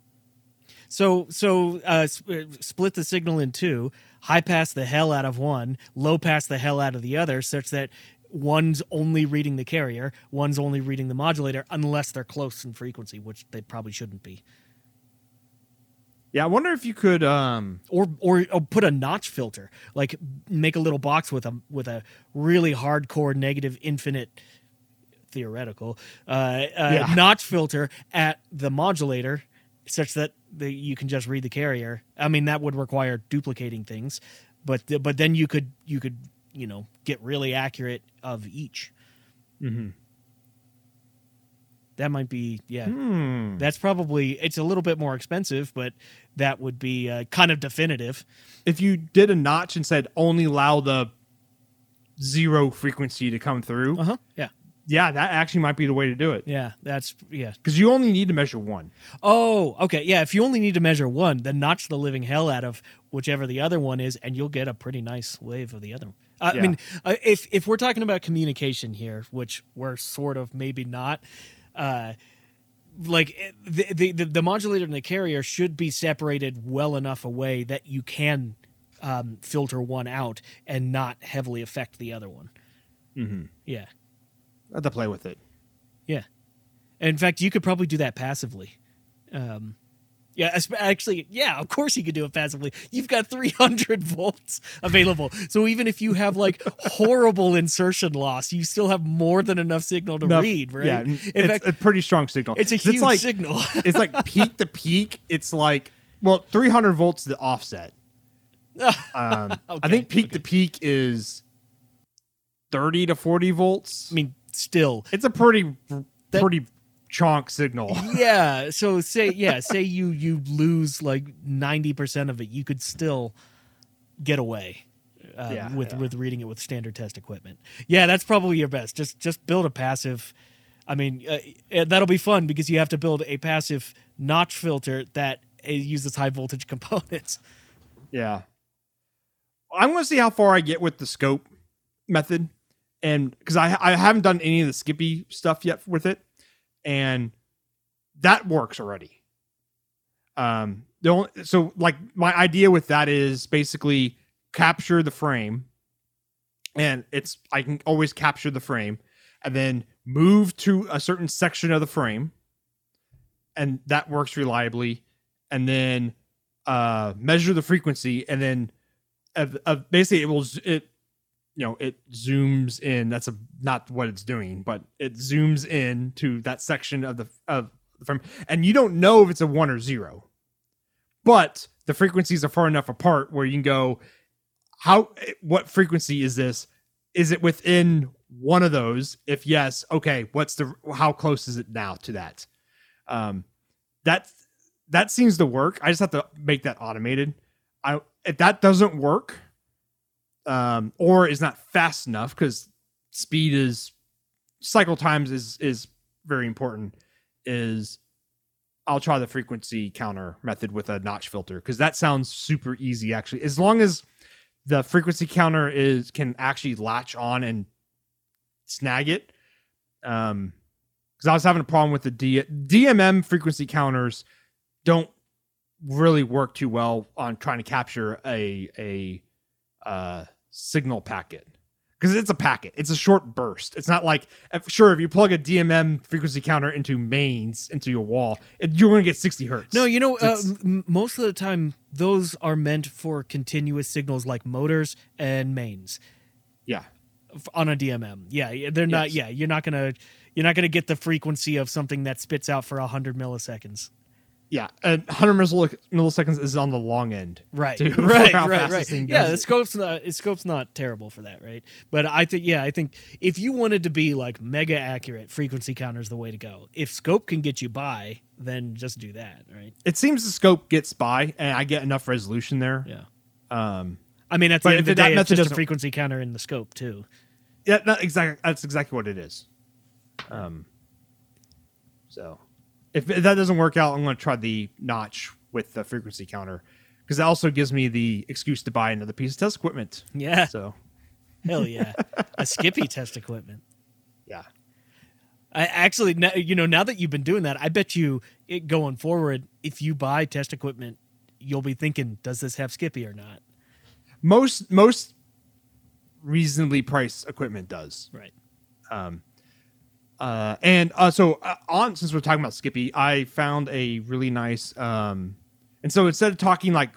[SPEAKER 2] So so uh, uh, split the signal in two, high pass the hell out of one, low pass the hell out of the other, such that one's only reading the carrier, one's only reading the modulator, unless they're close in frequency, which they probably shouldn't be.
[SPEAKER 1] Yeah, I wonder if you could. um
[SPEAKER 2] Or, or or put a notch filter, like make a little box with a with a really hardcore negative infinite theoretical uh, uh,
[SPEAKER 1] Yeah.
[SPEAKER 2] notch filter at the modulator, such that the, you can just read the carrier. I mean, that would require duplicating things, but th- but then you could you could you know get really accurate of each.
[SPEAKER 1] Mm-hmm.
[SPEAKER 2] That might be yeah.
[SPEAKER 1] Hmm.
[SPEAKER 2] That's probably it's a little bit more expensive, but that would be uh, kind of definitive.
[SPEAKER 1] If you did a notch and said only allow the zero frequency to come through,
[SPEAKER 2] Uh huh. Yeah.
[SPEAKER 1] yeah, that actually might be the way to do it
[SPEAKER 2] Yeah. That's yeah.
[SPEAKER 1] because you only need to measure one.
[SPEAKER 2] Oh, okay. Yeah, if you only need to measure one, then notch the living hell out of whichever the other one is, and you'll get a pretty nice wave of the other one. I
[SPEAKER 1] Yeah.
[SPEAKER 2] mean, uh, if if we're talking about communication here, which we're sort of maybe not, uh, like the, the the the modulator and the carrier should be separated well enough away that you can um, filter one out and not heavily affect the other one.
[SPEAKER 1] Mm-hmm.
[SPEAKER 2] Yeah.
[SPEAKER 1] I have to play with it.
[SPEAKER 2] Yeah. In fact, you could probably do that passively. Um, yeah, actually, yeah, of course you could do it passively. You've got 300 volts available. So even if you have like horrible insertion loss, you still have more than enough signal to
[SPEAKER 1] Enough-
[SPEAKER 2] read, right?
[SPEAKER 1] Yeah,
[SPEAKER 2] In
[SPEAKER 1] it's
[SPEAKER 2] fact,
[SPEAKER 1] a pretty strong signal.
[SPEAKER 2] it's a huge
[SPEAKER 1] like
[SPEAKER 2] signal.
[SPEAKER 1] it's like peak to peak. It's like well, 300 volts the offset. Um, I think peak to peak is 30 to 40 volts.
[SPEAKER 2] I mean, still.
[SPEAKER 1] It's a pretty
[SPEAKER 2] That-
[SPEAKER 1] pretty chonk signal.
[SPEAKER 2] Yeah. So say, yeah, say you you lose like 90% of it, you could still get away. Uh,
[SPEAKER 1] Yeah,
[SPEAKER 2] with
[SPEAKER 1] yeah.
[SPEAKER 2] with reading it with standard test equipment, yeah, that's probably your best. Just just build a passive. I mean, uh, uh, that'll be fun because you have to build a passive notch filter that uh, uses high voltage components.
[SPEAKER 1] Yeah. I'm going to see how far I get with the scope method. And because I, I haven't done any of the SCPI stuff yet with it. And that works already. Um, the only, so like my idea with that is basically capture the frame and it's I can always capture the frame and then move to a certain section of the frame and that works reliably and then uh measure the frequency and then uh, uh, basically it will it you know it zooms in that's a not what it's doing but it zooms in to that section of the of the frame. And you don't know if it's a one or zero but the frequencies are far enough apart where you can go how what frequency is this? Is it within one of those? If yes okay what's the how close is it now to that? Um that that seems to work. I just have to make that automated. I if that doesn't work um or is not fast enough because speed is cycle times is is very important is I'll try the frequency counter method with a notch filter because that sounds super easy actually. As long as the frequency counter is can actually latch on and snag it. Um because I was having a problem with the D- DMM frequency counters don't really work too well on trying to capture a a uh signal packet because it's a packet. It's a short burst. It's not like sure if you plug a DMM frequency counter into mains into your wall, it, you're going to get 60 hertz.
[SPEAKER 2] No, you know, uh, m- most of the time those are meant for continuous signals like motors and mains.
[SPEAKER 1] yeah,
[SPEAKER 2] f- on a DMM. Yeah, they're not.
[SPEAKER 1] Yes.
[SPEAKER 2] Yeah, you're not gonna you're not gonna get the frequency of something that spits out for hundred milliseconds.
[SPEAKER 1] Yeah, and 100 milliseconds is on the long end.
[SPEAKER 2] Right,
[SPEAKER 1] too,
[SPEAKER 2] right, right, right. Yeah, the scope's not the scope's not terrible for that, right? But I think yeah, I think if you wanted to be like mega accurate, frequency counter is the way to go. If scope can get you by, then just do that, right?
[SPEAKER 1] It seems the scope gets by, and I get enough resolution there.
[SPEAKER 2] Yeah.
[SPEAKER 1] Um,
[SPEAKER 2] I mean, at the end of the day, it's just a frequency counter in the scope too.
[SPEAKER 1] yeah, not exactly. That's exactly what it is. Um, so if that doesn't work out, I'm going to try the notch with the frequency counter because that also gives me the excuse to buy another piece of test equipment.
[SPEAKER 2] Yeah.
[SPEAKER 1] So
[SPEAKER 2] Hell yeah. a SCPI test equipment.
[SPEAKER 1] yeah,
[SPEAKER 2] I actually, you know, now that you've been doing that, I bet you it going forward, if you buy test equipment, you'll be thinking, does this have SCPI or not?
[SPEAKER 1] most most reasonably priced equipment does.
[SPEAKER 2] Right.
[SPEAKER 1] Um, Uh, and uh, so uh, on since we're talking about SCPI, I found a really nice. Um, and so instead of talking like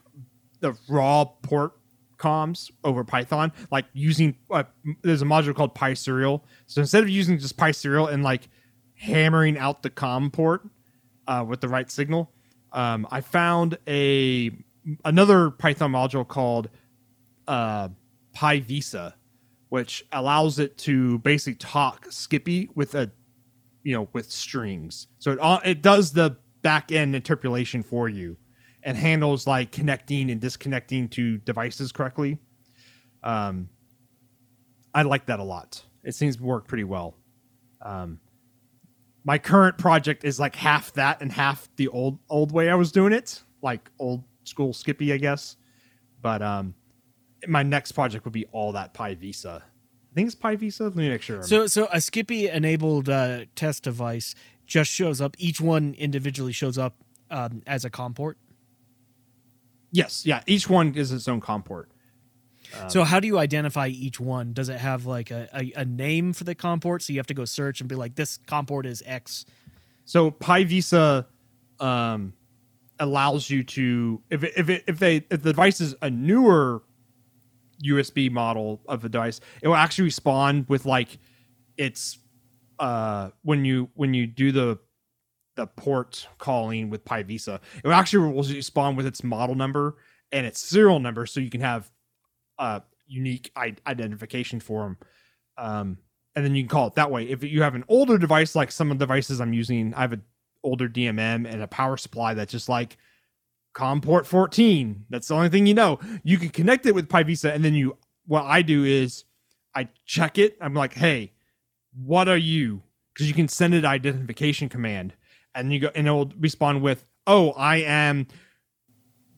[SPEAKER 1] the raw port comms over Python, like using uh, there's a module called PySerial. So instead of using just PySerial and like hammering out the COM port uh, with the right signal, um, I found a another Python module called PyVisa, which allows it to basically talk SCPI with a, you know, with strings. So it it does the back end interpolation for you, and handles like connecting and disconnecting to devices correctly. Um, I like that a lot. It seems to work pretty well. Um, my current project is like half that and half the old old way I was doing it, like old school SCPI, I guess. But um, my next project would be all that PyVisa. I think it's PyVisa. Let me make sure.
[SPEAKER 2] So, so a SCPI enabled uh, test device just shows up. Each one individually shows up um, as a COM port.
[SPEAKER 1] yes, yeah, each one is its own COM port. Um,
[SPEAKER 2] so, how do you identify each one? Does it have like a, a, a name for the COM port? So you have to go search and be like, this COM port is X.
[SPEAKER 1] So PyVisa um, allows you to if it, if it, if they if the device is a newer USB model of the device, it will actually respond with like its uh when you when you do the the port calling with PyVisa, it will actually will respond with its model number and its serial number, so you can have uh unique I- identification for them. Um, and then you can call it that way. If you have an older device, like some of the devices I'm using, I have an older DMM and a power supply that's just like COM port 14. That's the only thing you know. You can connect it with PyVisa, and then you. What I do is I check it. I'm like, hey, what are you? Because you can send it identification command, and you go and it will respond with, oh, I am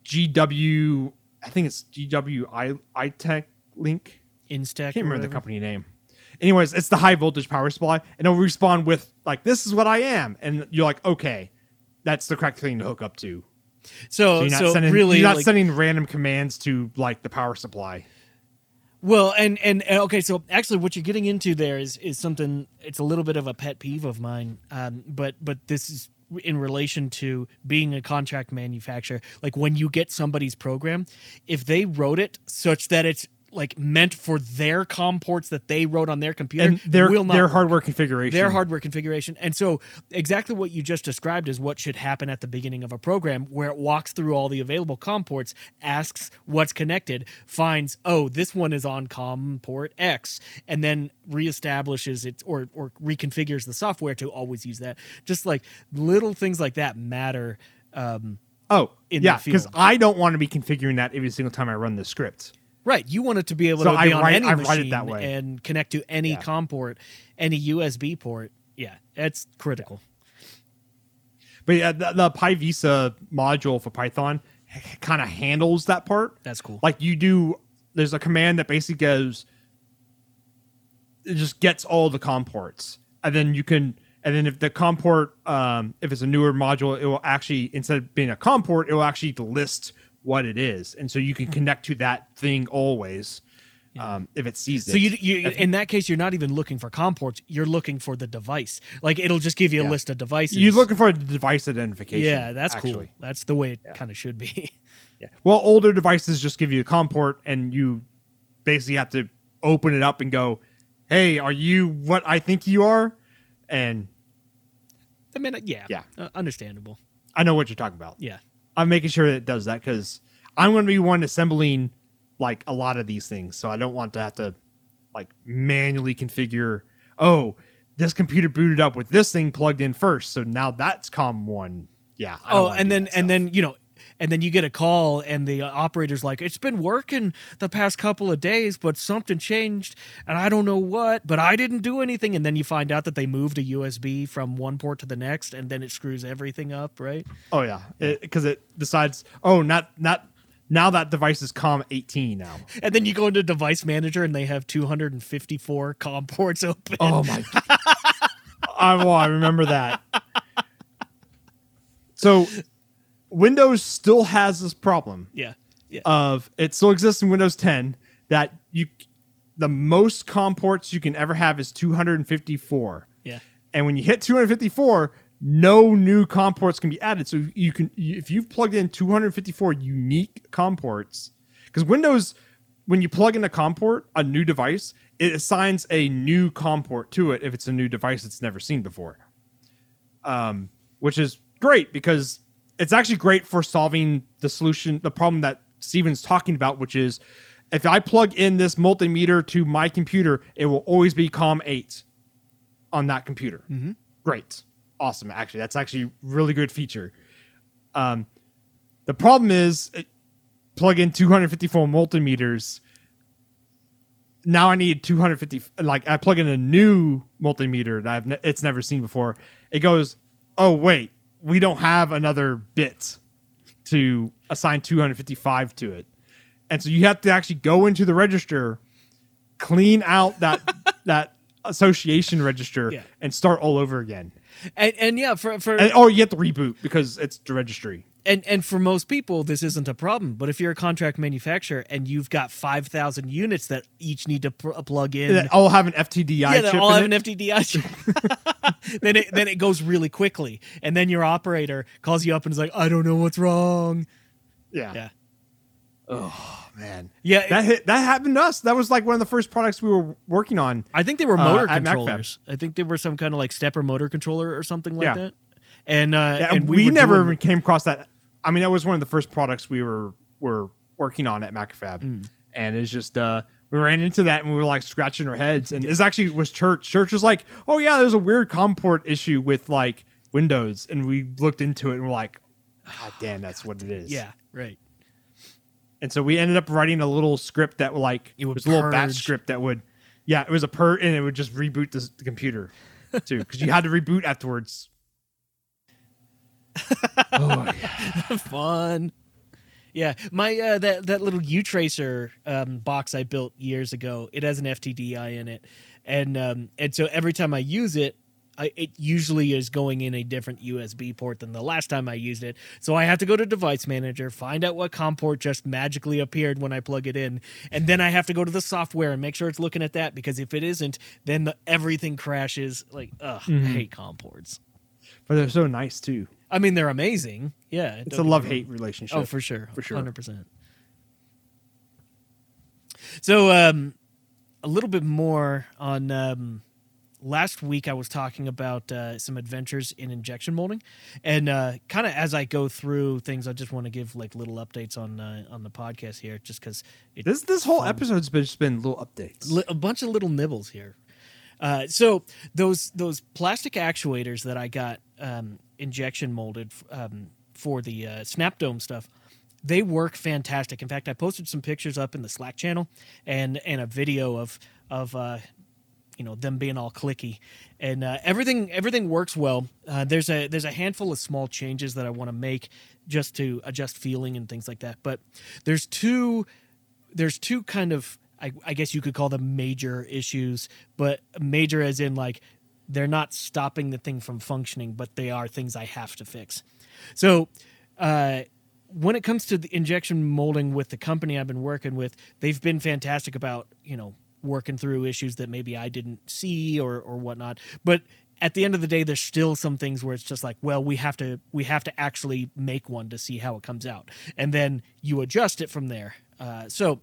[SPEAKER 1] GW. I think it's GW I iTech Link.
[SPEAKER 2] Instek.
[SPEAKER 1] I can't remember the company name. Anyways, it's the high voltage power supply, and it'll respond with like, "This is what I am," and you're like, "Okay, that's the correct thing to hook up to."
[SPEAKER 2] So,
[SPEAKER 1] So you're not
[SPEAKER 2] so
[SPEAKER 1] sending,
[SPEAKER 2] really,
[SPEAKER 1] you're not
[SPEAKER 2] like-
[SPEAKER 1] sending random commands to like the power supply.
[SPEAKER 2] Well, and, and and okay, so actually, what you're getting into there is is something. It's a little bit of a pet peeve of mine, um, but but this is in relation to being a contract manufacturer. Like when you get somebody's program, if they wrote it such that it's like meant for their com ports that they wrote on their computer,
[SPEAKER 1] And their
[SPEAKER 2] will not
[SPEAKER 1] their
[SPEAKER 2] work.
[SPEAKER 1] hardware configuration.
[SPEAKER 2] their hardware configuration. And so, exactly what you just described is what should happen at the beginning of a program where it walks through all the available COM ports, asks what's connected, finds, oh, this one is on COM port X, and then reestablishes it or, or reconfigures the software to always use that. Just like little things like that matter. Um,
[SPEAKER 1] Oh,
[SPEAKER 2] in
[SPEAKER 1] yeah, because. I don't want to be configuring that every single time I run the script.
[SPEAKER 2] Right, you want it to be able
[SPEAKER 1] So
[SPEAKER 2] to
[SPEAKER 1] I
[SPEAKER 2] be on
[SPEAKER 1] write-
[SPEAKER 2] any
[SPEAKER 1] I
[SPEAKER 2] machine
[SPEAKER 1] write it that way.
[SPEAKER 2] and connect to any
[SPEAKER 1] Yeah.
[SPEAKER 2] COM port, any USB port. Yeah, that's critical.
[SPEAKER 1] But yeah, the, the PyVisa module for Python kind of handles that part.
[SPEAKER 2] That's cool.
[SPEAKER 1] Like you do, there's a command that basically goes, it just gets all the COM ports, and then you can, and then if the COM port, um, if it's a newer module, it will actually instead of being a COM port, it will actually list what it is, and so you can connect to that thing always, um, if it sees it.
[SPEAKER 2] So you, you in that case, you're not even looking for COM ports. You're looking for the device. Like it'll just give you a
[SPEAKER 1] Yeah.
[SPEAKER 2] list of devices.
[SPEAKER 1] you're looking for a device identification.
[SPEAKER 2] Yeah, that's cool. That's the way it kind of should be.
[SPEAKER 1] Yeah. Well, older devices just give you a COM port, and you basically have to open it up and go, "Hey, are you what I think you are?" And
[SPEAKER 2] I mean, yeah,
[SPEAKER 1] Yeah.
[SPEAKER 2] uh, understandable.
[SPEAKER 1] I know what you're talking about.
[SPEAKER 2] Yeah,
[SPEAKER 1] I'm making sure that it does that because I'm going to be one assembling like a lot of these things, so I don't want to have to like manually configure. Oh, this computer booted up with this thing plugged in first, so now that's COM one. Yeah.
[SPEAKER 2] Oh, and then and then you know, and then you get a call, and the operator's like, "It's been working the past couple of days, but something changed, and I don't know what. But I didn't do anything." And then you find out that they moved a USB from one port to the next, and then it screws everything up, right?
[SPEAKER 1] Oh yeah, because it, decides. Oh, not not Now that device is COM 18 now.
[SPEAKER 2] And then you go into device manager and they have 254 COM ports open.
[SPEAKER 1] Oh my! I, well, I remember that. So, Windows still has this problem
[SPEAKER 2] Yeah. Yeah.
[SPEAKER 1] of it still exists in Windows 10 that you the most COM ports you can ever have is 254.
[SPEAKER 2] yeah.
[SPEAKER 1] And when you hit 254, no new COM ports can be added. So you can if you've plugged in 254 unique COM ports, because Windows, when you plug in a COM port, a new device, it assigns a new COM port to it if it's a new device it's never seen before. Um, which is great because it's actually great for solving the solution, the problem that Stephen's talking about, which is if I plug in this multimeter to my computer, it will always be COM 8 on that computer. Great. Awesome. Actually, that's actually a really good feature. Um, the problem is it, plug in 254 multimeters. Now I need 250. Like I plug in a new multimeter that I've ne- it's never seen before. It goes, oh wait, we don't have another bit to assign 255 to it, and so you have to actually go into the register, clean out that that association register,
[SPEAKER 2] Yeah.
[SPEAKER 1] and start all over again.
[SPEAKER 2] And, and yeah, for for
[SPEAKER 1] And, or you have to reboot because it's the registry.
[SPEAKER 2] And and for most people this isn't a problem but if you're a contract manufacturer and you've got 5000 units that each need to pr- plug in
[SPEAKER 1] That all have an FTDI
[SPEAKER 2] yeah, they
[SPEAKER 1] chip
[SPEAKER 2] all have
[SPEAKER 1] in
[SPEAKER 2] an. FTDI chip. then it then it goes really quickly, and then your operator calls you up and is like, "I don't know what's wrong."
[SPEAKER 1] yeah.
[SPEAKER 2] Yeah,
[SPEAKER 1] Oh man.
[SPEAKER 2] yeah.
[SPEAKER 1] That hit, that happened to us. That was like one of the first products we were working on.
[SPEAKER 2] I think they were
[SPEAKER 1] uh,
[SPEAKER 2] motor
[SPEAKER 1] at Macrofab.
[SPEAKER 2] controllers. I think they were some kind of like stepper motor controller or something like
[SPEAKER 1] Yeah.
[SPEAKER 2] that. And uh,
[SPEAKER 1] Yeah,
[SPEAKER 2] and
[SPEAKER 1] we,
[SPEAKER 2] were
[SPEAKER 1] never
[SPEAKER 2] doing-
[SPEAKER 1] even came across that. I mean, that was one of the first products we were were working on at Macrofab,
[SPEAKER 2] Hmm.
[SPEAKER 1] and it's just uh, we ran into that and we were like scratching our heads. And this actually was church. Church was like, "Oh yeah, there's a weird COM port issue with like Windows," and we looked into it and we're like, "God damn, that's what it is."
[SPEAKER 2] Yeah, right.
[SPEAKER 1] And so we ended up writing a little script that would like
[SPEAKER 2] It would
[SPEAKER 1] was a little batch script that would, yeah, it was a per and it would just reboot the, the computer too because you had to reboot afterwards. Oh, yeah.
[SPEAKER 2] Fun. Yeah, my uh, that that little uTracer um, box I built years ago. It has an FTDI in it, and um, and so every time I use it, I, it usually is going in a different USB port than the last time I used it. So I have to go to Device Manager, find out what COM port just magically appeared when I plug it in, and then I have to go to the software and make sure it's looking at that because if it isn't, then the, everything crashes. Like, ugh, I hate COM ports.
[SPEAKER 1] but they're so nice too.
[SPEAKER 2] I mean, they're amazing. Yeah,
[SPEAKER 1] It's a love hate relationship.
[SPEAKER 2] Oh, for sure,
[SPEAKER 1] For sure.
[SPEAKER 2] hundred percent. So, um, a little bit more on um, last week. I was talking about uh, some adventures in injection molding, and uh, kind of as I go through things, I just want to give like little updates on uh, on the podcast here, just because
[SPEAKER 1] This this whole episode's been just been little updates.
[SPEAKER 2] li- a bunch of little nibbles here. Uh, so those those plastic actuators that I got um, injection molded um, for the uh, Snap Dome stuff, they work fantastic. In fact, I posted some pictures up in the Slack channel and and a video of of uh, you know them being all clicky. And uh, everything everything works well. Uh, there's a there's a handful of small changes that i want to make just to adjust feeling and things like that. But there's two there's two kind of I, I guess you could call them major issues but major as in like they're not stopping the thing from functioning but they are things i have to fix so uh, when it comes to the injection molding with the company I've been working with, they've been fantastic about you know working through issues that maybe I didn't see or or whatnot. But at the end of the day, there's still some things where it's just like, well, we have to we have to actually make one to see how it comes out, and then you adjust it from there. Uh, so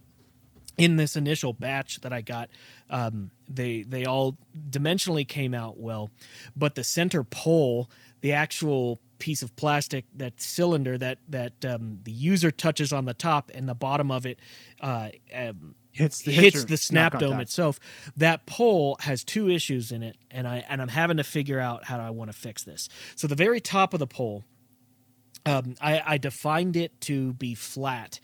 [SPEAKER 2] in this initial batch that I got, um, they they all dimensionally came out well, but the center pole, the actual piece of plastic, that cylinder that that um, the user touches on the top and the bottom of it uh, um,
[SPEAKER 1] hits the
[SPEAKER 2] hits the snap dome itself. That pole has two issues in it, and I and I'm having to figure out how I want to fix this. So the very top of the pole, um, I, I defined it to be flat,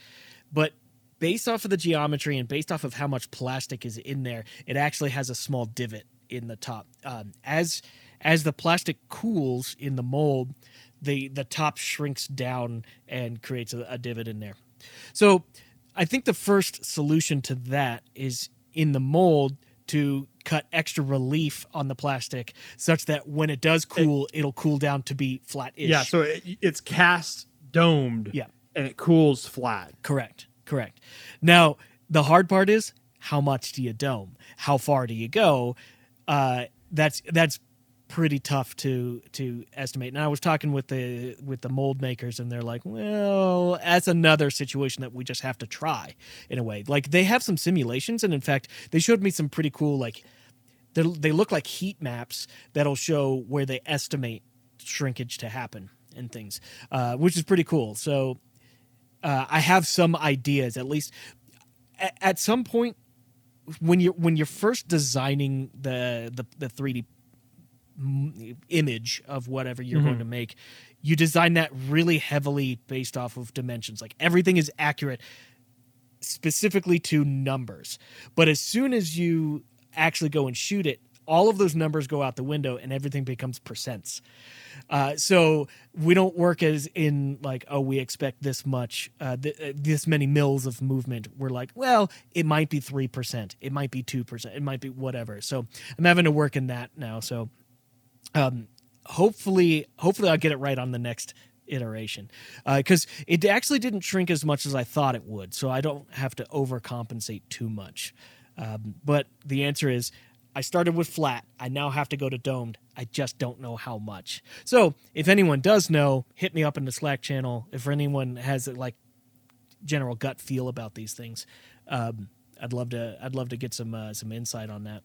[SPEAKER 2] but based off of the geometry and based off of how much plastic is in there, it actually has a small divot in the top. Um, as as the plastic cools in the mold, the the top shrinks down and creates a, a divot in there. So I think the first solution to that is in the mold to cut extra relief on the plastic such that when it does cool, it, will cool down to be flat-ish.
[SPEAKER 1] Yeah, so it, it's cast domed.
[SPEAKER 2] Yeah.
[SPEAKER 1] And it cools flat.
[SPEAKER 2] Correct. Correct. Now, the hard part is how much do you dome? How far do you go? Uh, that's that's pretty tough to to estimate. And I was talking with the with the mold makers, and they're like, "Well, that's another situation that we just have to try in a way." Like they have some simulations, and in fact, they showed me some pretty cool like they look like heat maps that'll show where they estimate shrinkage to happen and things, uh, which is pretty cool. So uh, I have some ideas, at least at, at some point when you're when you're first designing the the, the 3D image of whatever you're mm-hmm. going to make you design that really heavily based off of dimensions like everything is accurate specifically to numbers but as soon as you actually go and shoot it all of those numbers go out the window and everything becomes percents. Uh, so we don't work as in like oh we expect this much uh, th- uh, this many mills of movement. We're like well it might be 3% it might be 2% it might be whatever. So i'm having to work in that now. So um, hopefully, hopefully I'll get it right on the next iteration. Because uh, it actually didn't shrink as much as I thought it would, so I don't have to overcompensate too much. Um, but the answer is, I started with flat. I now have to go to domed. I just don't know how much. So if anyone does know, hit me up in the Slack channel. If anyone has like general gut feel about these things, um, I'd love to. I'd love to get some uh, some insight on that.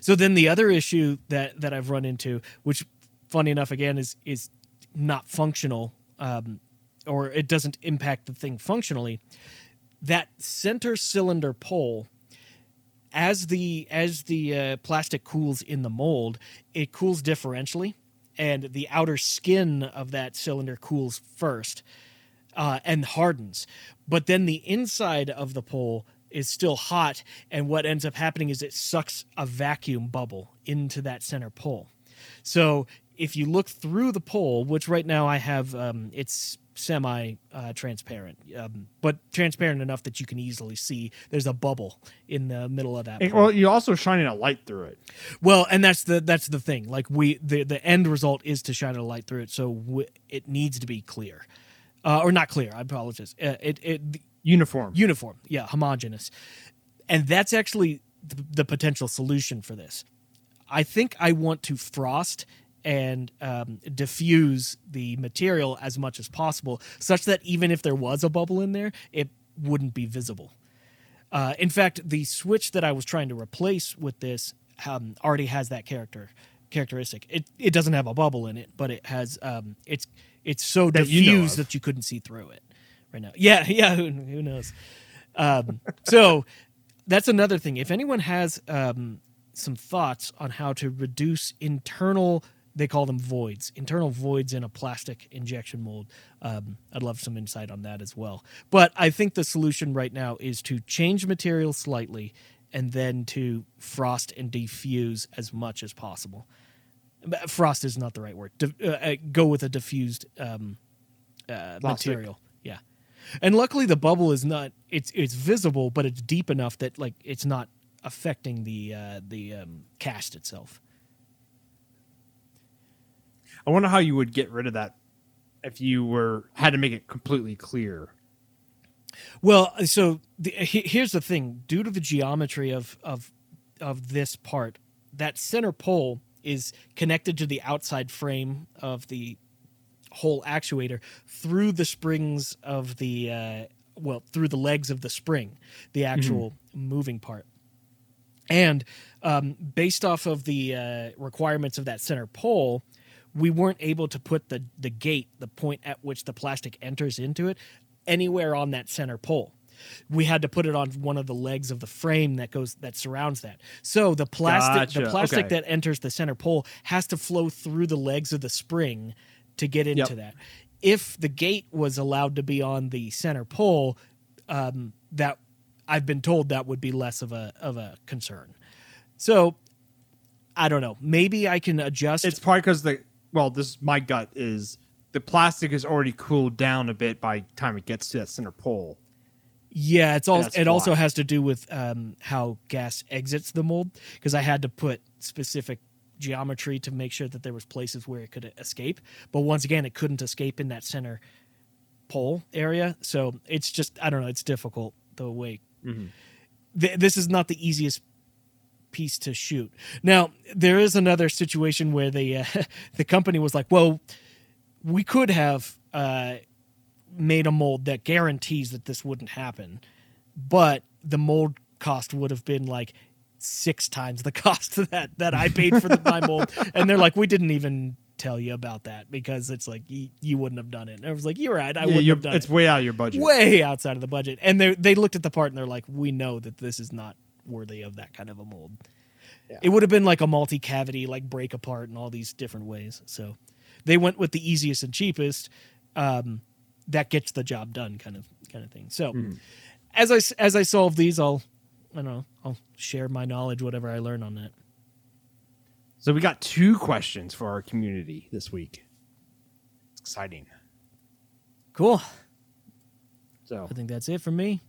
[SPEAKER 2] So then the other issue that that I've run into, which funny enough again is is not functional, um, or it doesn't impact the thing functionally. That center cylinder pole, as the as the uh, plastic cools in the mold, it cools differentially, and the outer skin of that cylinder cools first. Uh, and hardens. But then the inside of the pole is still hot, and what ends up happening is it sucks a vacuum bubble into that center pole. So if you look through the pole, which right now I have, um, it's semi uh, transparent, um, but transparent enough that you can easily see there's a bubble in the middle of that.
[SPEAKER 1] Well, you're also shining a light through it.
[SPEAKER 2] Well, and that's the that's the thing. Like we, the the end result is to shine a light through it, so w- it needs to be clear, uh, or not clear. I apologize. Uh, it it
[SPEAKER 1] uniform
[SPEAKER 2] uniform yeah homogenous and that's actually the, the, potential solution for this i think i want to frost and um, diffuse the material as much as possible such that even if there was a bubble in there it wouldn't be visible uh, in fact the switch that i was trying to replace with this um, already has that character characteristic it, it doesn't have a bubble in it but it has um, it's it's so that diffused you know that you couldn't see through it right now. Yeah, yeah. Who, who knows? Um, so that's another thing. If anyone has um, some thoughts on how to reduce internal, they call them voids, internal voids in a plastic injection mold, um, I'd love some insight on that as well. But I think the solution right now is to change material slightly and then to frost and diffuse as much as possible. Frost is not the right word. uh, uh, go with a diffused um, uh, material. Yeah. And luckily, the bubble is not it's it's visible, but it's deep enough that like it's not affecting the uh, the um, cast itself.
[SPEAKER 1] I wonder how you would get rid of that if you were had to make it completely clear.
[SPEAKER 2] Well, so the, here's the thing: due to the geometry of of of this part, that center pole is connected to the outside frame of the whole actuator through the springs of the uh, well through the legs of the spring, the mm-hmm. actual mm-hmm. moving part. And um, based off of the uh, requirements of that center pole, we weren't able to put the the gate, the point at which the plastic enters into it, anywhere on that center pole we had to put it on one of the legs of the frame that goes that surrounds that. So the plastic gotcha. the plastic okay. that enters the center pole has to flow through the legs of the spring to get into yep. that. If the gate was allowed to be on the center pole, um, that I've been told that would be less of a of a concern. So I don't know. Maybe I can adjust.
[SPEAKER 1] It's probably because the well, this my gut is the plastic is already cooled down a bit by the time it gets to that center pole.
[SPEAKER 2] Yeah, it's all. It also has to do with um, how gas exits the mold because I had to put specific geometry to make sure that there was places where it could escape. But once again, it couldn't escape in that center pole area. So it's just I don't know. It's difficult the way. Th- this is not the easiest piece to shoot. Now there is another situation where the uh, the company was like, well, we could have. Uh, made a mold that guarantees that this wouldn't happen, but the mold cost would have been like six times the cost of that that I paid for the, my mold. And they're like, we didn't even tell you about that because it's like you, you wouldn't have done it. And I was like, you're right, I
[SPEAKER 1] Yeah,
[SPEAKER 2] wouldn't have done
[SPEAKER 1] it's
[SPEAKER 2] it.
[SPEAKER 1] way out of your budget.
[SPEAKER 2] Way outside of the budget. And they they looked at the part and they're like, we know that this is not worthy of that kind of a mold.
[SPEAKER 1] Yeah.
[SPEAKER 2] It would have been like a multi cavity, like break apart in all these different ways. So they went with the easiest and cheapest. Um, that gets the job done, kind of kind of thing. So as I as I solve these, I'll I don't know I'll share my knowledge, whatever I learn on that.
[SPEAKER 1] So we got two questions for our community this week. It's exciting.
[SPEAKER 2] Cool.
[SPEAKER 1] So
[SPEAKER 2] I think that's it for me.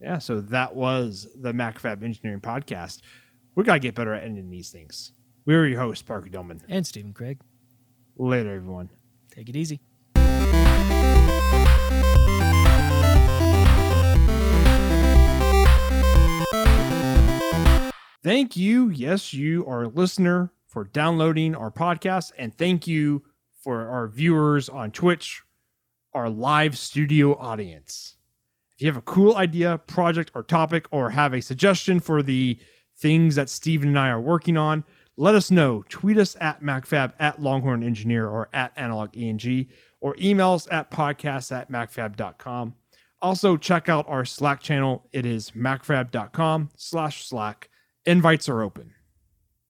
[SPEAKER 1] Yeah, so that was the Macrofab Engineering Podcast. We gotta get better at ending these things. We are your host, Parker Dolman.
[SPEAKER 2] And Stephen Craig,
[SPEAKER 1] Later, everyone.
[SPEAKER 2] take it easy.
[SPEAKER 1] Thank you, yes, you, our listener, for downloading our podcast. And thank you for our viewers on Twitch, our live studio audience. If you have a cool idea, project, or topic, or have a suggestion for the things that Stephen and I are working on, let us know. Tweet us at Macrofab, at Longhorn Engineer, or at Analog ENG, or email us at podcast at Macrofab.com. Also, check out our Slack channel. It is macrofab.com slash Slack. Invites are open.